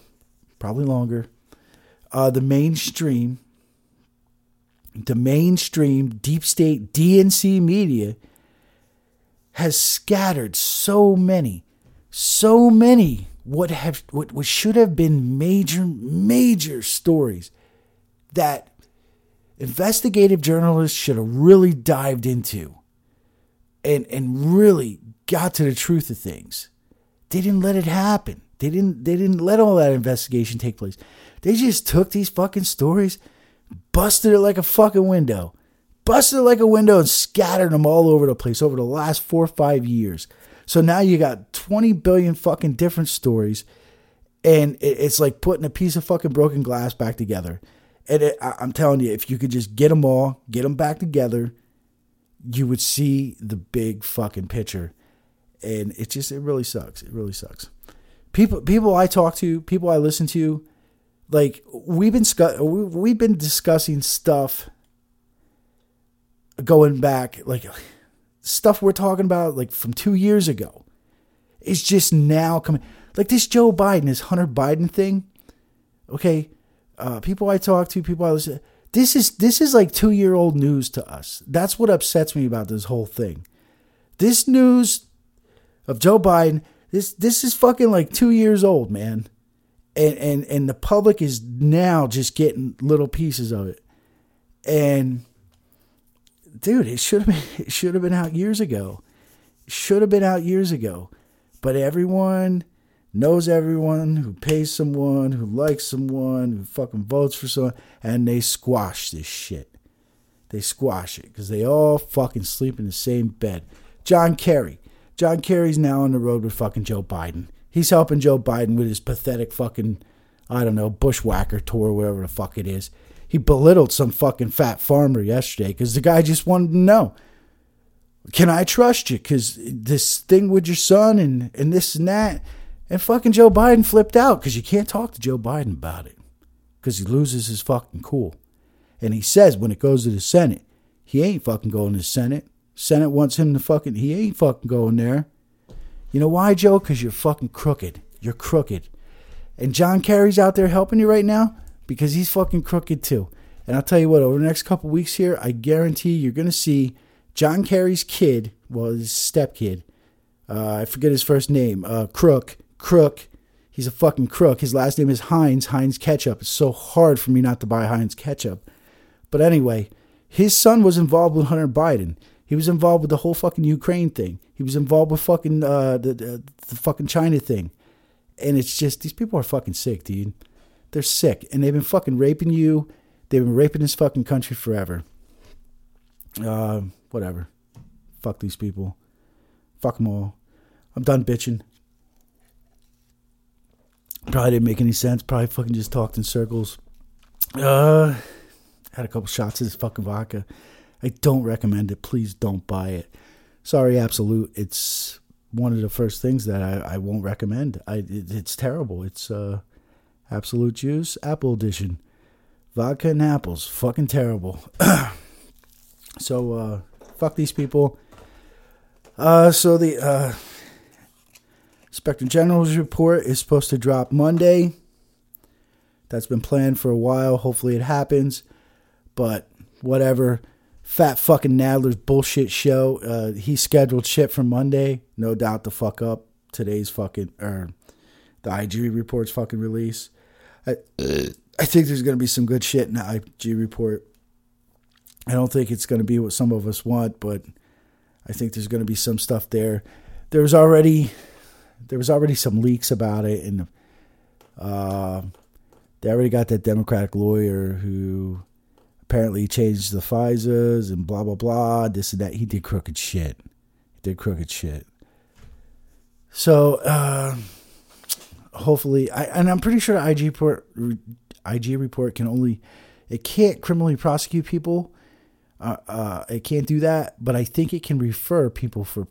probably longer, uh, the mainstream, the mainstream deep state DNC media has scattered so many so many what have what, what should have been major major stories that investigative journalists should have really dived into and and really got to the truth of things. They didn't let it happen. They didn't they didn't let all that investigation take place. They just took these fucking stories busted it like a fucking window busted it like a window and scattered them all over the place over the last four or five years. So now you got 20 billion fucking different stories, and it's like putting a piece of fucking broken glass back together. And it, I'm telling you, if you could just get them all, get them back together, you would see the big fucking picture. And it just, it really sucks. It really sucks. People, people I talk to, people I listen to, like we've been we've been discussing stuff going back like stuff we're talking about like from two years ago is just now coming. Like this Joe Biden, this Hunter Biden thing. Okay, uh, people I talk to, people I listen. This is this is like two year old news to us. That's what upsets me about this whole thing. This news of Joe Biden, this this is fucking like two years old, man. And and and the public is now just getting little pieces of it. And dude, it should have been it should have been out years ago. should have been out years ago. But everyone knows everyone who pays someone, who likes someone, who fucking votes for someone, and they squash this shit. they squash it because they all fucking sleep in the same bed. John Kerry. John Kerry's now on the road with fucking Joe Biden. He's helping Joe Biden with his pathetic fucking, I don't know, bushwhacker tour, whatever the fuck it is. He belittled some fucking fat farmer yesterday because the guy just wanted to know can I trust you? Because this thing with your son and, and this and that. And fucking Joe Biden flipped out because you can't talk to Joe Biden about it because he loses his fucking cool. And he says when it goes to the Senate, he ain't fucking going to the Senate. Senate wants him to fucking, he ain't fucking going there. You know why, Joe? Because you're fucking crooked. You're crooked. And John Kerry's out there helping you right now because he's fucking crooked too. And I'll tell you what, over the next couple weeks here, I guarantee you're going to see John Kerry's kid, well, his stepkid, uh, I forget his first name, uh, Crook, Crook. He's a fucking crook. His last name is Heinz, Heinz Ketchup. It's so hard for me not to buy Heinz Ketchup. But anyway, his son was involved with Hunter Biden. He was involved with the whole fucking Ukraine thing. He was involved with fucking uh, the, the, the fucking China thing. And it's just these people are fucking sick, dude. They're sick, and they've been fucking raping you. They've been raping this fucking country forever. Uh, whatever. Fuck these people. Fuck them all. I'm done bitching. Probably didn't make any sense. Probably fucking just talked in circles. Uh, had a couple shots of this fucking vodka. I don't recommend it. Please don't buy it. Sorry, Absolut. It's one of the first things that I, I won't recommend. I it, it's terrible. It's uh, Absolut Juice Apple Edition, vodka and apples. Fucking terrible. so uh, fuck these people. Uh, so the uh, Inspector General's report is supposed to drop Monday. That's been planned for a while. Hopefully it happens. But whatever. Fat fucking Nadler's bullshit show. Uh, he scheduled shit for Monday. No doubt to fuck up today's fucking or the IG report's fucking release. I I think there's gonna be some good shit in the IG report. I don't think it's gonna be what some of us want, but I think there's gonna be some stuff there. There's already there was already some leaks about it, and uh, they already got that Democratic lawyer who apparently changed the FISAs and blah blah blah, this and that. He did crooked shit. He did crooked shit. So uh, hopefully, I and I'm pretty sure IG report IG report can only it can't criminally prosecute people. Uh, uh, it can't do that, but I think it can refer people for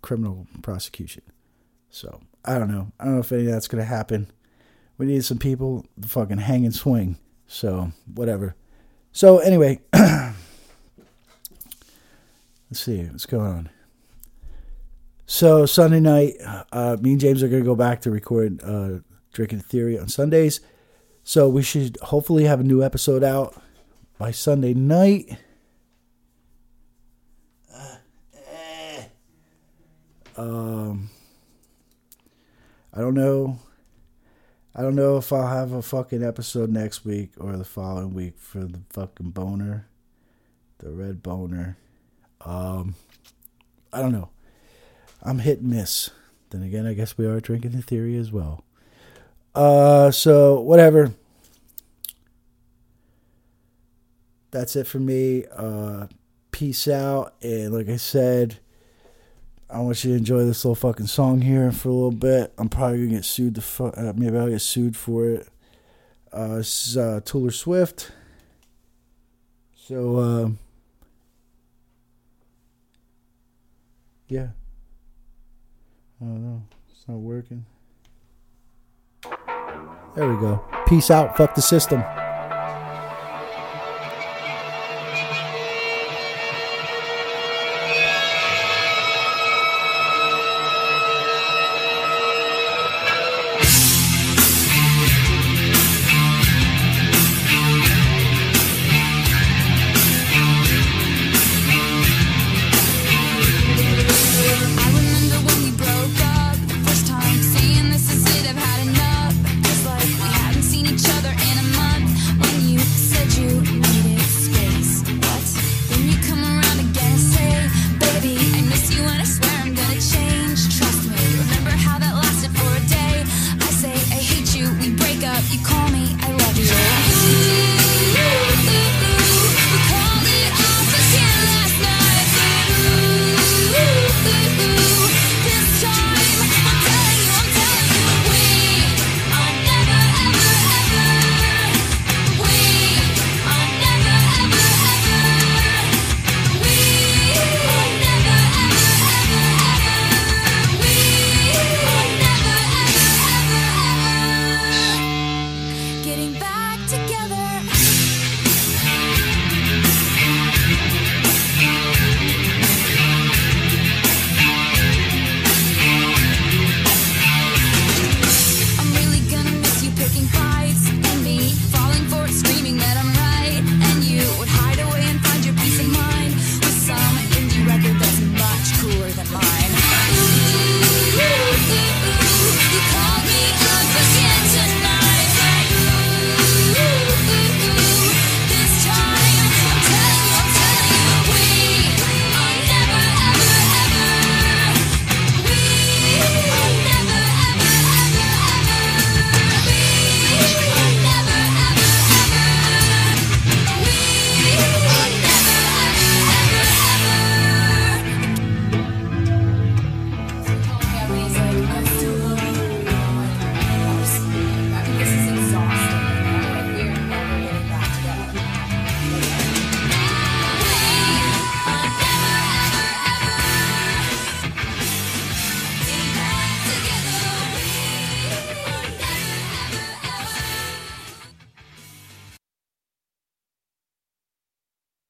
criminal prosecution. So I don't know. I don't know if any of that's gonna happen. We need some people to fucking hang and swing. So whatever. So anyway, let's see what's going on. So Sunday night, uh, me and James are gonna go back to record uh, Drinking Theory on Sundays. So we should hopefully have a new episode out by Sunday night. Um, I don't know. I don't know if I'll have a fucking episode next week or the following week for the fucking boner, the red boner. Um, I don't know. I'm hit and miss. Then again, I guess we are drinking the theory as well. Uh, so whatever. That's it for me. Uh, peace out, and like I said. I want you to enjoy this little fucking song here for a little bit. I'm probably gonna get sued. The fu- uh, maybe I'll get sued for it. Uh, this is uh, Swift. So uh, yeah, I don't know. It's not working. There we go. Peace out. Fuck the system.